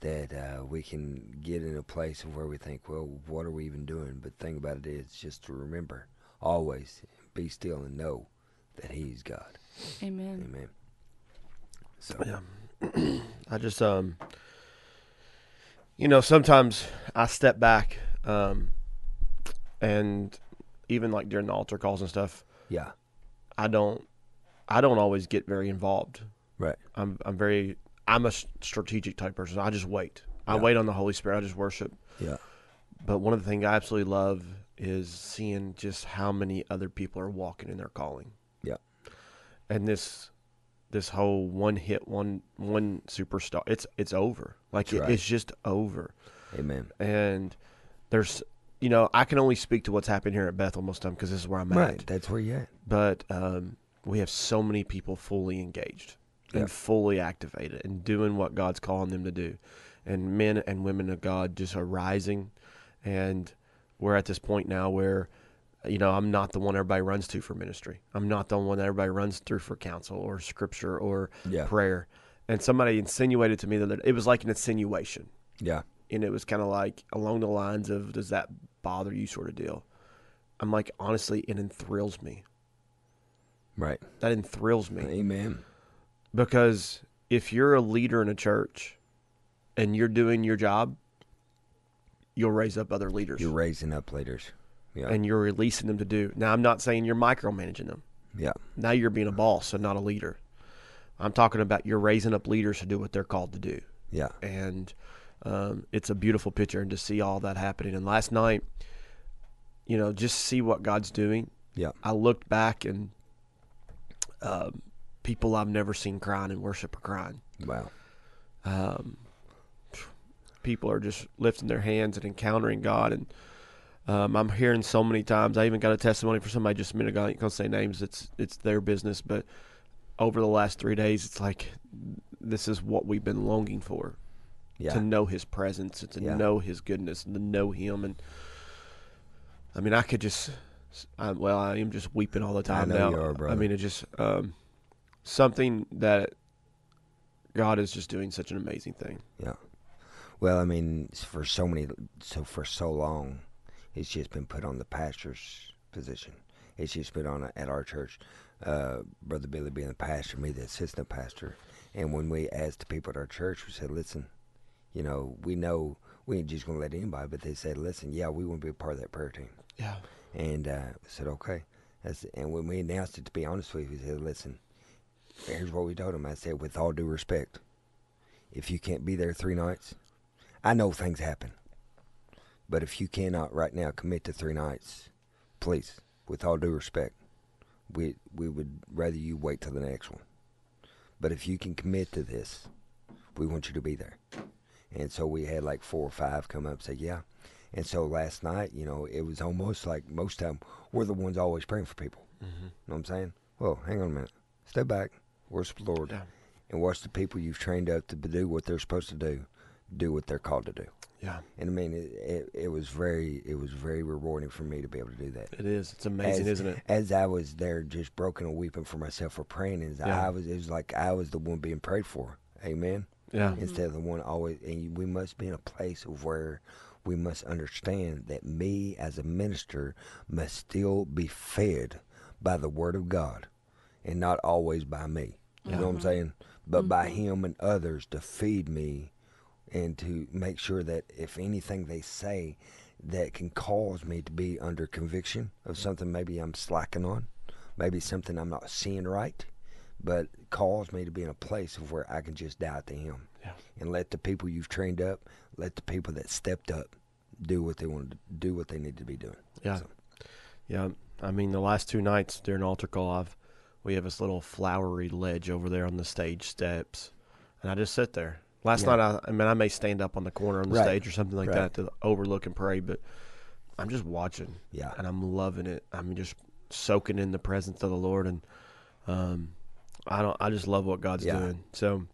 that uh, we can get in a place of where we think, well, what are we even doing? But the thing about it is just to remember, always be still and know that He's God. Amen. Amen. So, Yeah. [CLEARS THROAT] I just um you know, sometimes I step back um and even like during the altar calls and stuff, yeah, I don't I don't always get very involved. Right. I'm I'm very I'm a strategic type person. I just wait. I wait on the Holy Spirit. I just worship. yeah, But one of the things I absolutely love is seeing just how many other people are walking in their calling. Yeah. And this this whole one hit one one superstar it's it's over. Like it, right. it's just over. Amen. And there's you know, I can only speak to what's happened here at Bethel most of the time because this is where I'm at. Right, at. that's where you're at. But um, we have so many people fully engaged and Yeah. fully activated and doing what God's calling them to do. And men and women of God just are rising. And we're at this point now where, you know, I'm not the one everybody runs to for ministry. I'm not the one that everybody runs through for counsel or scripture or Yeah, prayer. And somebody insinuated to me that it was like an insinuation. yeah, And it was kind of like along the lines of, does that bother you sort of deal? I'm like, honestly, it enthralls me. right. That enthralls me Amen. because if you're a leader in a church and you're doing your job, you'll raise up other leaders You're raising up leaders. Yeah, and you're releasing them to do. Now, I'm not saying you're micromanaging them. yeah, Now you're being a boss and not a leader. I'm talking about you're raising up leaders to do what they're called to do. yeah, and um, it's a beautiful picture and to see all that happening. And last night, you know, just see what God's doing. yeah, I looked back and um, people I've never seen crying in worship are crying. wow. Um, people are just lifting their hands and encountering God. And um, I'm hearing so many times. I even got a testimony for somebody just a minute ago. I ain't gonna say names. It's it's their business, but over the last three days, it's like this is what we've been longing for Yeah, to know his presence and to Yeah. know his goodness and to know him and I mean I could just I, well I am just weeping all the time know now you are, I mean it just um, something that God is just doing such an amazing thing Yeah. Well, I mean, for so many, so for so long, it's just been put on the pastor's position. It's just been on at our church. Uh, Brother Billy being the pastor, me the assistant pastor. And when we asked the people at our church, we said, "Listen, you know, we know we ain't just gonna let anybody." But they said, "Listen, yeah, we want to be a part of that prayer team." yeah And uh, I said, okay. That's, and when we announced it, to be honest with you, we said, listen, here's what we told him. I said, with all due respect, if you can't be there three nights, I know things happen. But if you cannot right now commit to three nights, please, with all due respect, we we would rather you wait till the next one. But if you can commit to this, we want you to be there. And so we had like four or five come up and say, yeah. And so last night, you know, it was almost like most time we're the ones always praying for people. mm-hmm. You know what I'm saying? Well, hang on a minute. Step back, worship the Lord, yeah and watch the people you've trained up to do what they're supposed to do, do what they're called to do. yeah And I mean, it, it, it was very, it was very rewarding for me to be able to do that. it is it's amazing As- isn't it As I was there, just broken and weeping for myself for praying, as Yeah. I was, it was like I was the one being prayed for. Amen. Yeah. Instead of the one always, and we must be in a place of where we must understand that me as a minister must still be fed by the Word of God, and not always by me. You know what I'm Mhm. saying? But by Mhm. Him and others to feed me, and to make sure that if anything they say that can cause me to be under conviction of something maybe I'm slacking on, maybe something I'm not seeing right, but calls me to be in a place of where I can just die to Him Yeah. and let the people you've trained up, let the people that stepped up, do what they want to do, what they need to be doing. Yeah. So- Yeah. I mean, the last two nights during altar call, I've we have this little flowery ledge over there on the stage steps, and I just sit there. Last Yeah. night, I, I mean, I may stand up on the corner on the Right. stage or something like Right. that to overlook and pray, but I'm just watching Yeah. and I'm loving it. I'm just soaking in the presence of the Lord, and um, I don't. I just love what God's Yeah. doing. So,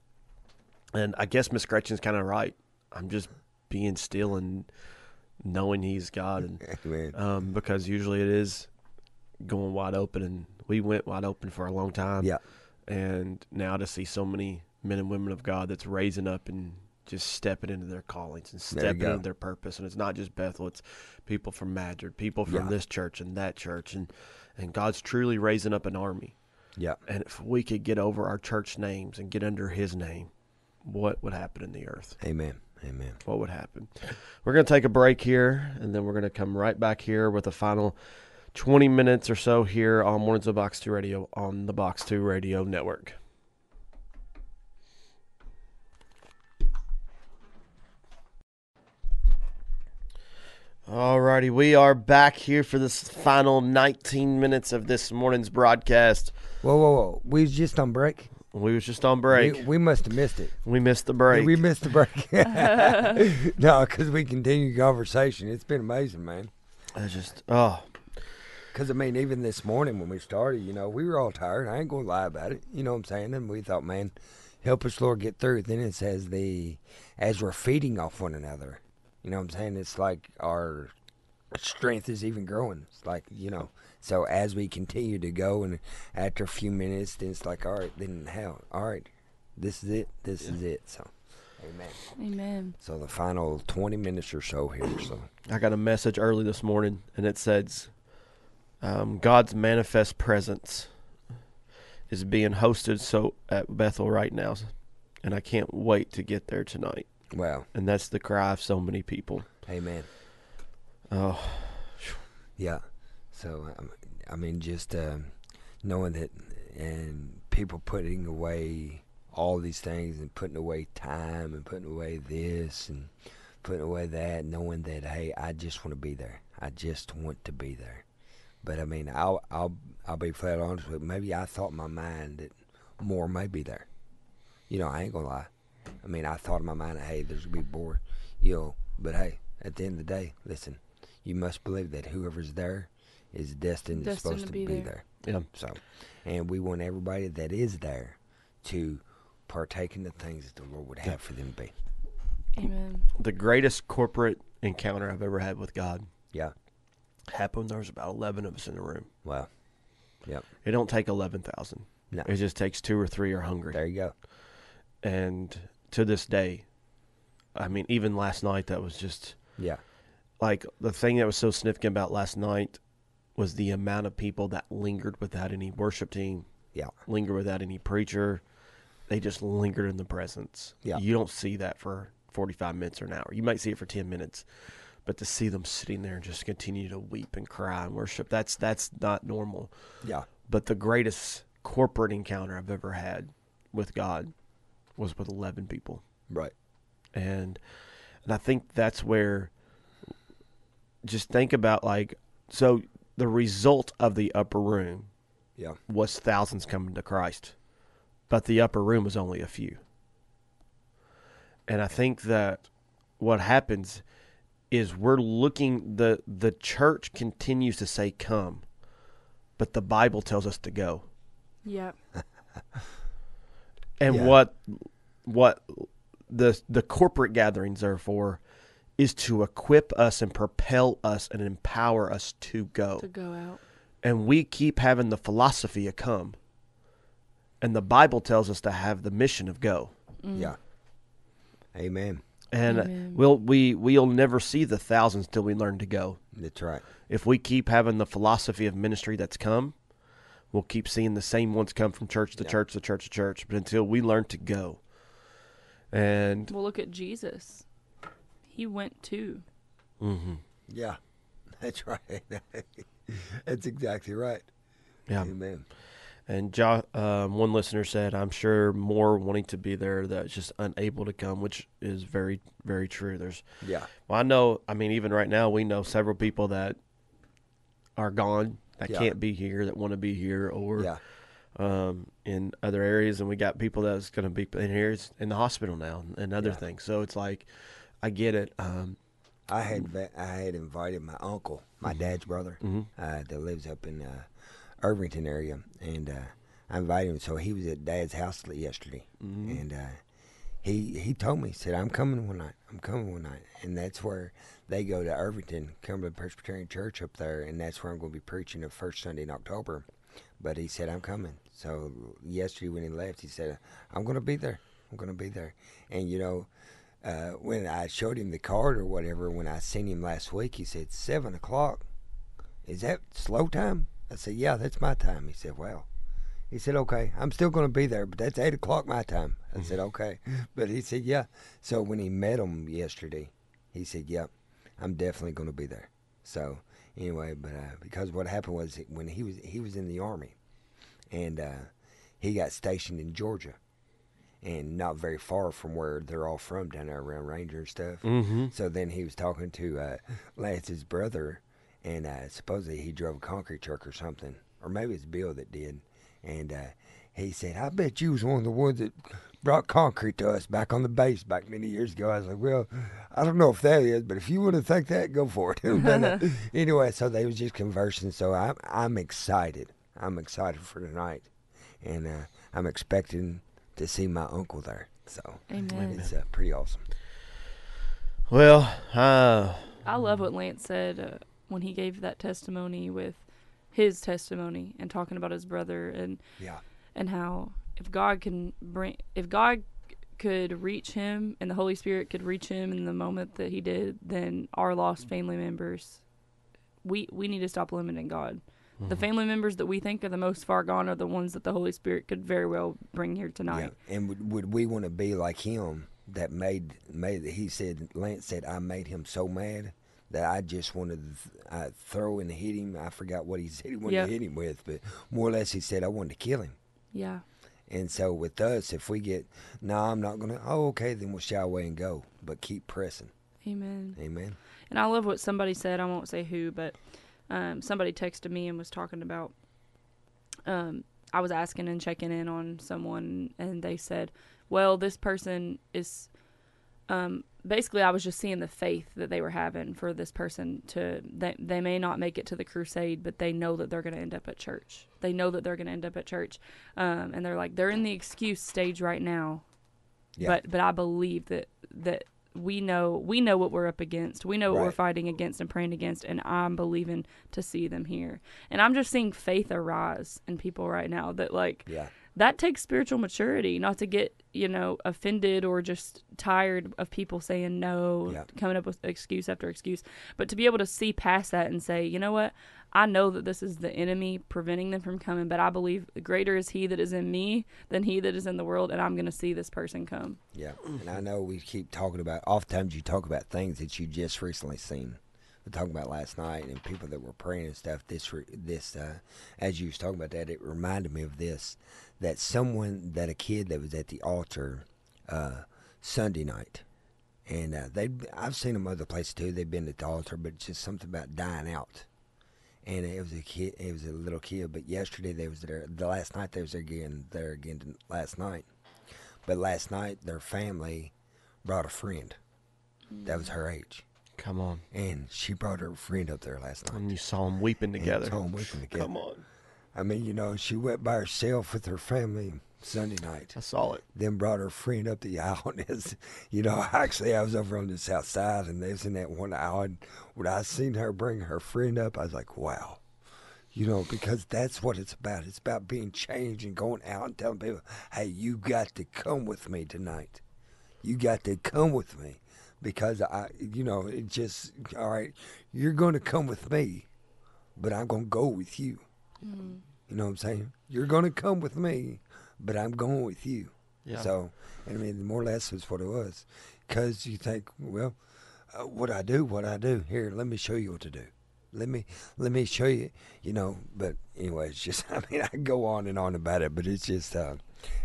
and I guess Miss Gretchen's kind of right. I'm just being still and knowing He's God, and [LAUGHS] um, because usually it is going wide open, and we went wide open for a long time. Yeah. And now to see so many men and women of God that's raising up and just stepping into their callings and stepping into their purpose, and it's not just Bethel; it's people from Madrid, people from Yeah. this church and that church, and and God's truly raising up an army. Yeah. And if we could get over our church names and get under His name, what would happen in the earth? Amen. Amen. what would happen. We're going to take a break here, and then we're going to come right back here with a final 20 minutes or so here on Mornings of Box 2 Radio on the Box 2 Radio Network. Alrighty, we are back here for this final 19 minutes of this morning's broadcast. Whoa, whoa, whoa! We was just on break. We was just on break. We, we must have missed it. We missed the break. We missed the break. [LAUGHS] [LAUGHS] no, because we continued conversation. It's been amazing, man. I just oh Because, I mean, even this morning when we started, you know, we were all tired. I ain't going to lie about it. You know what I'm saying? And we thought, man, help us, Lord, get through. Then it says, the as we're feeding off one another. You know what I'm saying? It's like our strength is even growing. It's like, you know, so as we continue to go, and after a few minutes, then it's like, all right, then hell, all right, this is it. This is it. So, amen. Amen. So the final 20 minutes or so here. So, I got a message early this morning, and it says, um, "God's manifest presence is being hosted so at Bethel right now, and I can't wait to get there tonight." wow. And that's the cry of so many people. Amen. Oh, Yeah. So um, I mean, just um, knowing that, and people putting away all these things, and putting away time, and putting away this, and putting away that, knowing that, hey, I just want to be there. I just want to be there. But I mean, I'll I'll I'll be flat honest with. You. Maybe I thought in my mind that more may be there. You know, I ain't gonna lie. I mean, I thought in my mind, hey, there's gonna be more, you know. But hey, at the end of the day, listen, you must believe that whoever's there is destined, Destined supposed to to be be, there. there. yeah. So, and we want everybody that is there to partake in the things that the Lord would have for them to be. Amen. The greatest corporate encounter I've ever had with God Yeah. happened. There was about eleven of us in the room. Wow. Yeah. It don't take eleven thousand. No. It just takes two or three are hungry. There you go. And to this day, I mean, even last night, that was just Yeah. like the thing that was so significant about last night was the amount of people that lingered without any worship team, Yeah. lingered without any preacher. They just lingered in the presence. Yeah. You don't see that for 45 minutes or an hour. You might see it for 10 minutes, but to see them sitting there and just continue to weep and cry and worship, that's that's not normal. Yeah. But the greatest corporate encounter I've ever had with God was with 11 people Right. and and I think that's where just think about like so the result of the upper room Yeah. was thousands coming to Christ, but the upper room was only a few. And I think that what happens is we're looking the the church continues to say come, but the Bible tells us to go. Yep. [LAUGHS] And Yeah. what what the the corporate gatherings are for is to equip us and propel us and empower us to go. To go out. And we keep having the philosophy of come. And the Bible tells us to have the mission of go. Mm. Yeah. Amen. And uh, Amen. we'll we we'll never see the thousands till we learn to go. That's right. If we keep having the philosophy of ministry that's come, we'll keep seeing the same ones come from church to Yeah. church to church to church. But until we learn to go. And we'll look at Jesus. He went too. mhm. Yeah. [LAUGHS] That's right. [LAUGHS] That's exactly right. Yeah. Amen. And jo- um, one listener said, "I'm sure more wanting to be there that's just unable to come," which is very, very true. There's, Yeah. well, I know. I mean, even right now, we know several people that are gone that Yeah. can't be here that want to be here, or Yeah. um, in other areas, and we got people that's going to be in here in the hospital now and other Yeah. things. So it's like, I get it. Um, I had I had invited my uncle, my dad's brother, mhm. uh, that lives up in uh, Irvington area, and uh, I invited him. So he was at Dad's house yesterday, Mhm. and uh, he he told me he said I'm coming one night. I'm coming one night, and that's where they go to Irvington, Cumberland Presbyterian Church up there, and that's where I'm going to be preaching the first Sunday in October. But he said I'm coming. So yesterday when he left, he said I'm going to be there. I'm going to be there, and you know. Uh, when I showed him the card or whatever, when I seen him last week, he said seven o'clock. Is that slow time? I said, yeah, that's my time. He said, well, he said, okay, I'm still going to be there, but that's eight o'clock my time. I said, okay, but he said, yeah. So when he met him yesterday, he said, yep, I'm definitely going to be there. So anyway, but uh, because what happened was when he was he was in the army, and uh, he got stationed in Georgia and not very far from where they're all from down there around Ranger and stuff. Mhm. So then he was talking to uh, Lance's brother, and uh, supposedly he drove a concrete truck or something, or maybe it's Bill that did. And uh, he said, "I bet you was one of the ones that brought concrete to us back on the base back many years ago." I was like, "Well, I don't know if that is, but if you want to think that, go for it." [LAUGHS] but, uh, [LAUGHS] anyway, so they was just conversing. So I'm I'm excited. I'm excited for tonight, and uh, I'm expecting to see my uncle there. So Amen. it's uh, pretty awesome. Well, uh, I love what Lance said uh, when he gave that testimony with his testimony and talking about his brother and Yeah. and how if God can bring if God could reach him and the Holy Spirit could reach him in the moment that he did, then our lost family members we we need to stop limiting God. The mm-hmm. family members that we think are the most far gone are the ones that the Holy Spirit could very well bring here tonight. Yeah. And would, would we want to be like him that made made he said Lance said I made him so mad that I just wanted to th- I throw and hit him. I forgot what he [LAUGHS] said he wanted Yep. to hit him with, but more or less he said I wanted to kill him. Yeah. And so with us, if we get no, I'm not gonna. Oh, okay, then we'll shy away and go, but keep pressing. Amen. Amen. And I love what somebody said. I won't say who, but um, somebody texted me and was talking about. Um, I was asking and checking in on someone, and they said, "Well, this person is." Um, basically, I was just seeing the faith that they were having for this person to. They they may not make it to the crusade, but they know that they're going to end up at church. They know that they're going to end up at church, um, and they're like they're in the excuse stage right now, Yeah. but but I believe that that we know we know what we're up against. We know what we're fighting against and praying against, and I'm believing to see them here. And I'm just seeing faith arise in people right now that like yeah. that takes spiritual maturity, not to get you know offended or just tired of people saying no, Yeah. coming up with excuse after excuse, but to be able to see past that and say, you know what, I know that this is the enemy preventing them from coming, but I believe greater is He that is in me than He that is in the world, and I'm going to see this person come. Yeah, and I know we keep talking about. Oftentimes, you talk about things that you just recently seen. We talked about last night and people that were praying and stuff. This, this, uh, as you was talking about that, it reminded me of this: that someone, that a kid that was at the altar uh, Sunday night, and uh, they, I've seen them other places too. They've been at the altar, but it's just something about dying out. And it was a kid. It was a little kid. But yesterday they was there. The last night they was there again. There again last night. But last night, their family brought a friend that was mm. her age. come on. And she brought her friend up there last night. And you saw them weeping together. And saw 'em weeping together. Come on. I mean, you know, she went by herself with her family Sunday night. I saw it. Then brought her friend up the [LAUGHS] aisle. And it's, you know, [LAUGHS] actually, I was over on the south side and they was in that one aisle. And when I seen her bring her friend up, I was like, wow. You know, because that's what it's about. It's about being changed and going out and telling people, hey, you got to come with me tonight. You got to come with me. Because I, you know, it just, all right, you're going to come with me, but I'm going to go with you. You know what I'm saying? You're going to come with me, but I'm going with you. Yeah. So, I mean, more or less is what it was. Because you think, well, uh, what I do, what I do. Here, let me show you what to do. let me let me show you. You know, but anyway, it's just [LAUGHS] I mean I can go on and on about it, but it's just uh,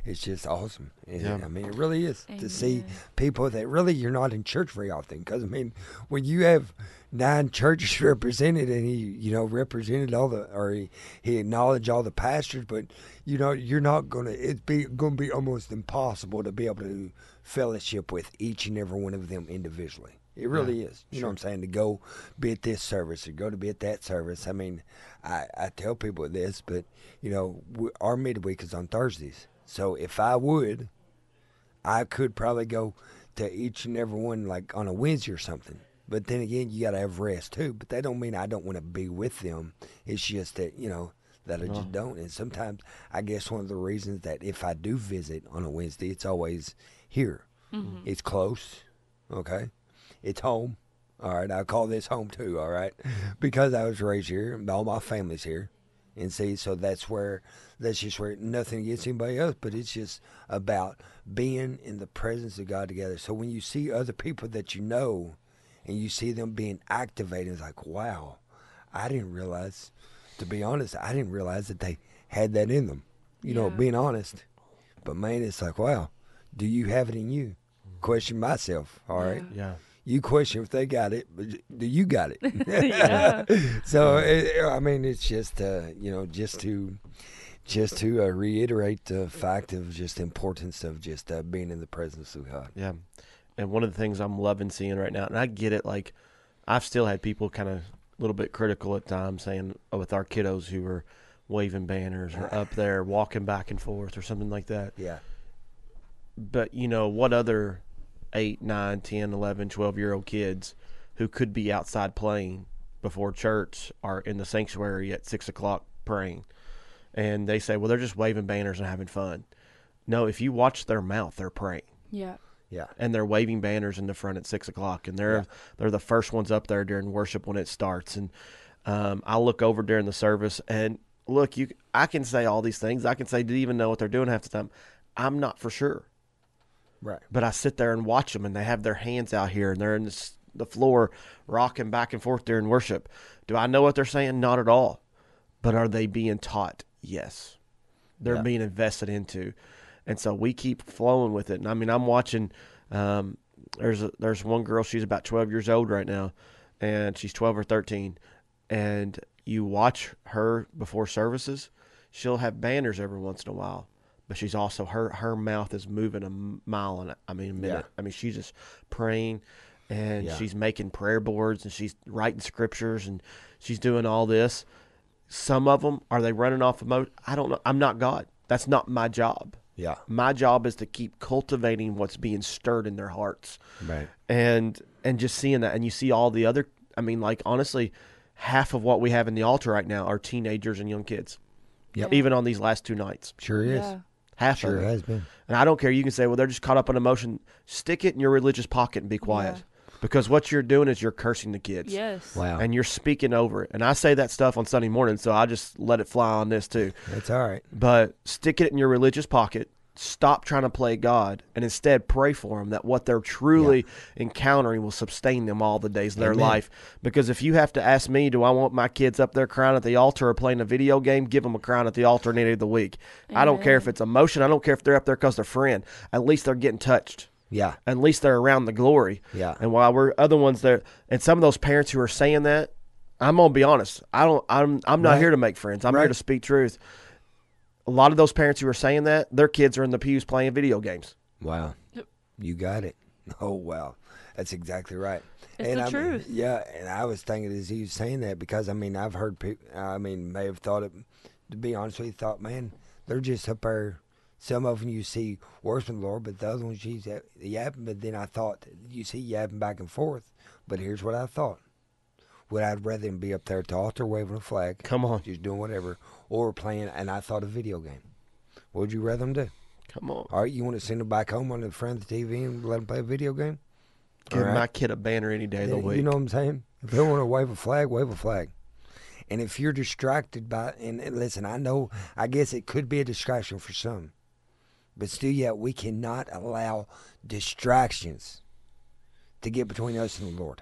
it's just awesome. And, Yeah. I mean, it really is to see people that really you're not in church very often. Because I mean, when you have nine [LAUGHS] churches represented, and he you know represented all the or he, he acknowledged all the pastors, but you know you're not gonna it's be gonna be almost impossible to be able to fellowship with each and every one of them individually. It really is. You know what I'm saying? To go be at this service or go to be at that service. I mean, I, I tell people this, but you know, we, our midweek is on Thursdays. So if I would, I could probably go to each and every one like on a Wednesday or something. But then again, you got to have rest too. But that don't mean I don't want to be with them. It's just that you know that I just uh-huh. don't. And sometimes I guess one of the reasons that if I do visit on a Wednesday, it's always here. Mm-hmm. It's close. Okay, it's home. All right, I call this home too. All right, because I was raised here, and all my family's here, and see, so that's where that's just where nothing against anybody else, but it's just about being in the presence of God together. So when you see other people that you know, and you see them being activated, it's like, wow, I didn't realize. To be honest, I didn't realize that they had that in them. You know, being honest. But man, it's like, wow, do you have it in you? Question myself. All right Yeah. you question if they got it, but do you got it? [LAUGHS] [LAUGHS] Yeah. so it, I mean, it's just uh, you know just to just to uh, reiterate the fact of just importance of just uh, being in the presence of God. Yeah. And one of the things I'm loving seeing right now, and I get it, like I've still had people kind of a little bit critical at times saying oh, with our kiddos who are waving banners or up there [SIGHS] walking back and forth or something like that. Yeah, But, you know, what other 8, 9, 10, 11, 12 year old kids who could be outside playing before church are in the sanctuary at 6 o'clock praying? And they say, well, they're just waving banners and having fun. No, if you watch their mouth, they're praying Yeah. Yeah, and they're waving banners in the front at six o'clock, and they're Yeah. they're the first ones up there during worship when it starts. And um, I look over during the service, and look, you, I can say all these things. I can say, do you even know what they're doing half the time? I'm not for sure, right. but I sit there and watch them, and they have their hands out here, and they're in this, the floor rocking back and forth during worship. Do I know what they're saying? Not at all. But are they being taught? Yes. They're Yeah. being invested into. And so we keep flowing with it. And I mean, I'm watching. Um, there's a, there's one girl. She's about 12 years old right now, and she's 12 or 13. And you watch her before services. She'll have banners every once in a while, but she's also her her mouth is moving a mile an I mean a minute. I mean she's just praying, and Yeah. she's making prayer boards and she's writing scriptures and she's doing all this. Some of them are they running off of mode? I don't know. I'm not God. That's not my job. Yeah, My job is to keep cultivating what's being stirred in their hearts right. and and just seeing that and you see all the other i mean like honestly half of what we have in the altar right now are teenagers and young kids Yep. even on these last two nights Sure is. Yeah. half Sure of it has been. and i don't care you can say well they're just caught up in emotion stick it in your religious pocket and be quiet Yeah. Because what you're doing is you're cursing the kids Yes. Wow, and you're speaking over it and i say that stuff on sunday morning so i just let it fly on this too that's all right. but stick it in your religious pocket. Stop trying to play God and instead pray for them that what they're truly encountering will sustain them all the days of their Amen. life. Because if you have to ask me, do I want my kids up there crying at the altar or playing a video game? Give them a crying at the altar any day of the week. I don't care if Amen. it's emotion. I don't care if they're up there because they're friend. At least they're getting touched. Yeah, At least they're around the glory. Yeah. And while we're other ones there, and some of those parents who are saying that, I'm gonna be honest. I don't. I'm. I'm not Right. here to make friends. I'm here to speak truth. A lot of those parents who are saying that, their kids are in the pews playing video games. Wow. Yep. You got it. [LAUGHS] Oh wow. That's exactly right. It's and the I mean, truth. yeah, and I was thinking as he was saying that because I mean I've heard people. I mean may have thought it. To be honest with you, thought man, they're just up there. Some of them you see worshiping the Lord, but the other ones you see yapping. But then I thought you see yapping back and forth. But here's what I thought: Would I'd rather them be up there at the altar waving a flag, Come on, just doing whatever, or playing? And I thought a video game. What would you rather them do? come on. All right, you want to send them back home on the front of the TV and let them play a video game? Give right. my kid a banner any day of the Yeah, week. You know what I'm saying? If they want to wave a flag, wave a flag. And if you're distracted by, and, and listen, I know, I guess it could be a distraction for some, but still, yet we cannot allow distractions to get between us and the Lord.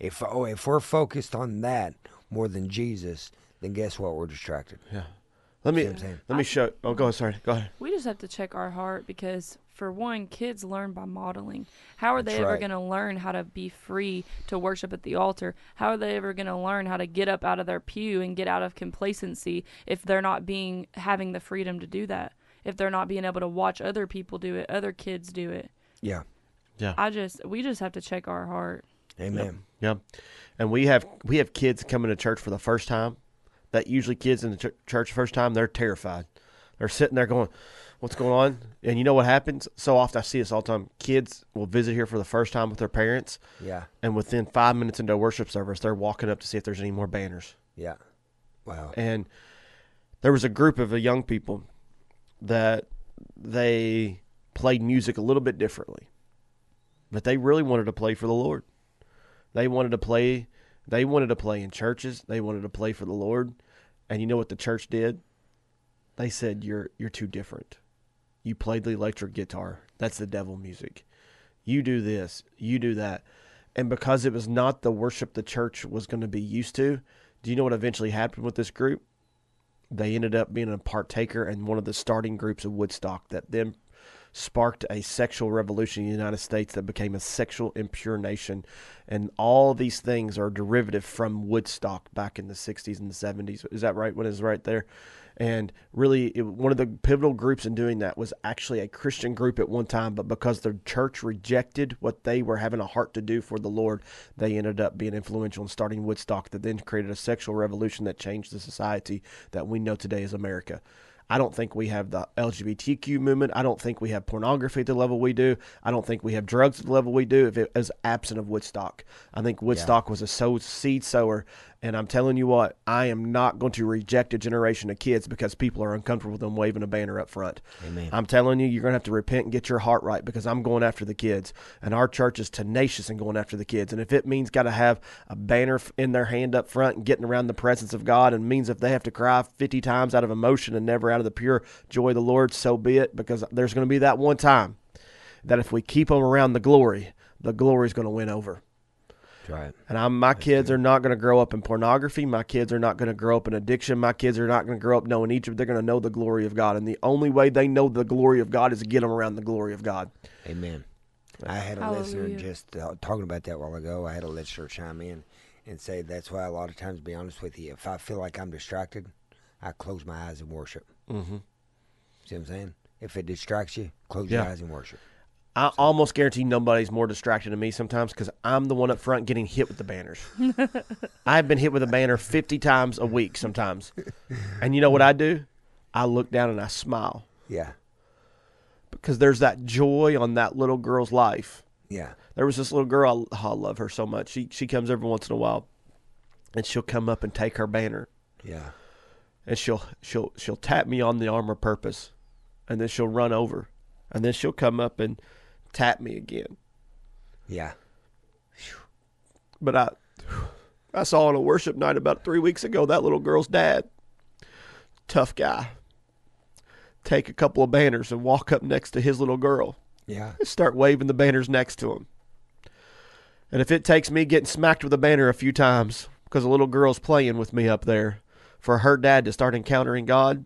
If oh, if we're focused on that more than Jesus, then guess what? We're distracted. Yeah. Let me See what I'm let me show. Oh, go ahead. Sorry. Go ahead. We just have to check our heart because, for one, kids learn by modeling. How are they That's ever right. going to learn how to be free to worship at the altar? How are they ever going to learn how to get up out of their pew and get out of complacency if they're not being having the freedom to do that? If they're not being able to watch other people do it, other kids do it. Yeah. Yeah. I just we just have to check our heart. Amen. Yeah, and we have we have kids coming to church for the first time. That usually kids in the ch- church first time they're terrified. They're sitting there going, "What's going on?" And you know what happens? So often I see this all the time. Kids will visit here for the first time with their parents, Yeah. and within five minutes into a worship service, they're walking up to see if there's any more banners. Yeah. Wow. And there was a group of young people that they played music a little bit differently, but they really wanted to play for the Lord. They wanted to play. They wanted to play in churches. They wanted to play for the Lord. And you know what the church did? They said, "You're you're too different. You played the electric guitar. That's the devil music. You do this. You do that." And because it was not the worship the church was going to be used to, do you know what eventually happened with this group? They ended up being a partaker in one of the starting groups of Woodstock that then sparked a sexual revolution in the United States that became a sexual impure nation. And all these things are derivative from Woodstock back in the 60s and the 70s. Is that right? What is right there? And really, it, one of the pivotal groups in doing that was actually a Christian group at one time, but because the church rejected what they were having a heart to do for the Lord, they ended up being influential in starting Woodstock that then created a sexual revolution that changed the society that we know today as America. I don't think we have the LGBTQ movement. I don't think we have pornography at the level we do. I don't think we have drugs at the level we do if it is absent of Woodstock. I think Woodstock was a sow, seed sower. And I'm telling you what, I am not going to reject a generation of kids because people are uncomfortable with them waving a banner up front. Amen. I'm telling you, you're going to have to repent and get your heart right because I'm going after the kids. And our church is tenacious in going after the kids. And if it means got to have a banner in their hand up front and getting around the presence of God, and means if they have to cry 50 times out of emotion and never out of the pure joy of the Lord, so be it. Because there's going to be that one time that if we keep them around the glory, the glory is going to win over. That's right. And I'm, my kids are not going to grow up in pornography. My kids are not going to grow up in addiction. My kids are not going to grow up knowing Egypt. They're going to know the glory of God. And the only way they know the glory of God is to get them around the glory of God. Amen. I had a listener just uh, talking about that a while ago. I had a listener chime in and say that's why a lot of times, to be honest with you, if I feel like I'm distracted, I close my eyes and worship. Mm-hmm. See what I'm saying? If it distracts you, close Yeah. your eyes and worship. I almost guarantee nobody's more distracted than me sometimes because I'm the one up front getting hit with the banners. [LAUGHS] I've been hit with a banner 50 times a week sometimes. And you know what I do? I look down and I smile Yeah. because there's that joy on that little girl's life. Yeah. There was this little girl, I, oh, I love her so much. She, she comes every once in a while and she'll come up and take her banner Yeah. and she'll she'll she'll tap me on the arm of purpose and then she'll run over and then she'll come up and tap me again. Yeah. But I I saw on a worship night about three weeks ago that little girl's dad, tough guy, take a couple of banners and walk up next to his little girl Yeah. and start waving the banners next to him. And if it takes me getting smacked with a banner a few times because a little girl's playing with me up there for her dad to start encountering God,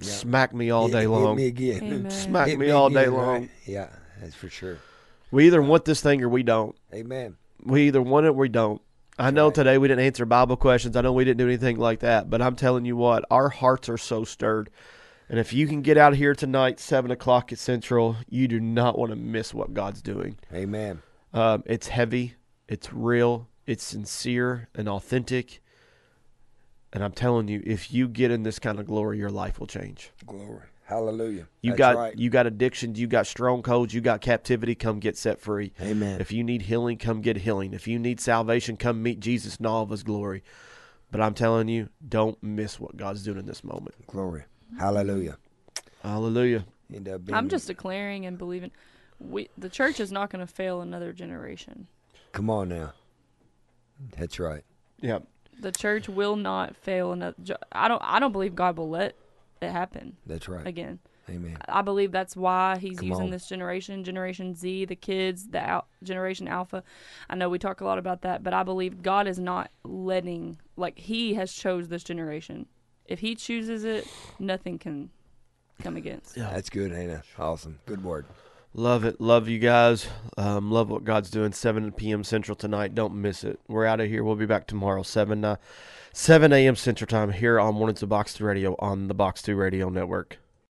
Yeah. smack me all Hit- day hit long. me again. Amen. [LAUGHS] Smack Hit me all day again, right? long. Yeah, that's for sure. We either want this thing or we don't. Amen. We either want it or we don't. I know right. today we didn't answer Bible questions. I know we didn't do anything like that, but I'm telling you what, our hearts are so stirred. And if you can get out of here tonight, seven o'clock at Central, you do not want to miss what God's doing. Amen. Um, it's heavy, it's real, it's sincere and authentic. And I'm telling you, if you get in this kind of glory, your life will change. Glory. Hallelujah. You That's got right. you got addictions, you got strongholds, you got captivity. Come get set free. Amen. If you need healing, come get healing. If you need salvation, come meet Jesus in all of His glory. But I'm telling you, don't miss what God's doing in this moment. Glory. Hallelujah. Hallelujah. End up I'm just declaring and believing we the church is not going to fail another generation. Come on now. That's right. Yeah. The church will not fail another. I don't. I don't believe God will let it happen That's right. again. Amen. I believe that's why he's Come using on. this generation, Generation Z, the kids, the al- Generation Alpha. I know we talk a lot about that, but I believe God is not letting like He has chose this generation. If He chooses it, nothing can come against. Yeah. That's good, Hannah. Awesome. Good word. Love it. Love you guys. Um, love what God's doing. 7 p.m. Central tonight. Don't miss it. We're out of here. We'll be back tomorrow, 7, uh, 7 a.m. Central Time here on Mornings of Box 2 Radio on the Box 2 Radio Network.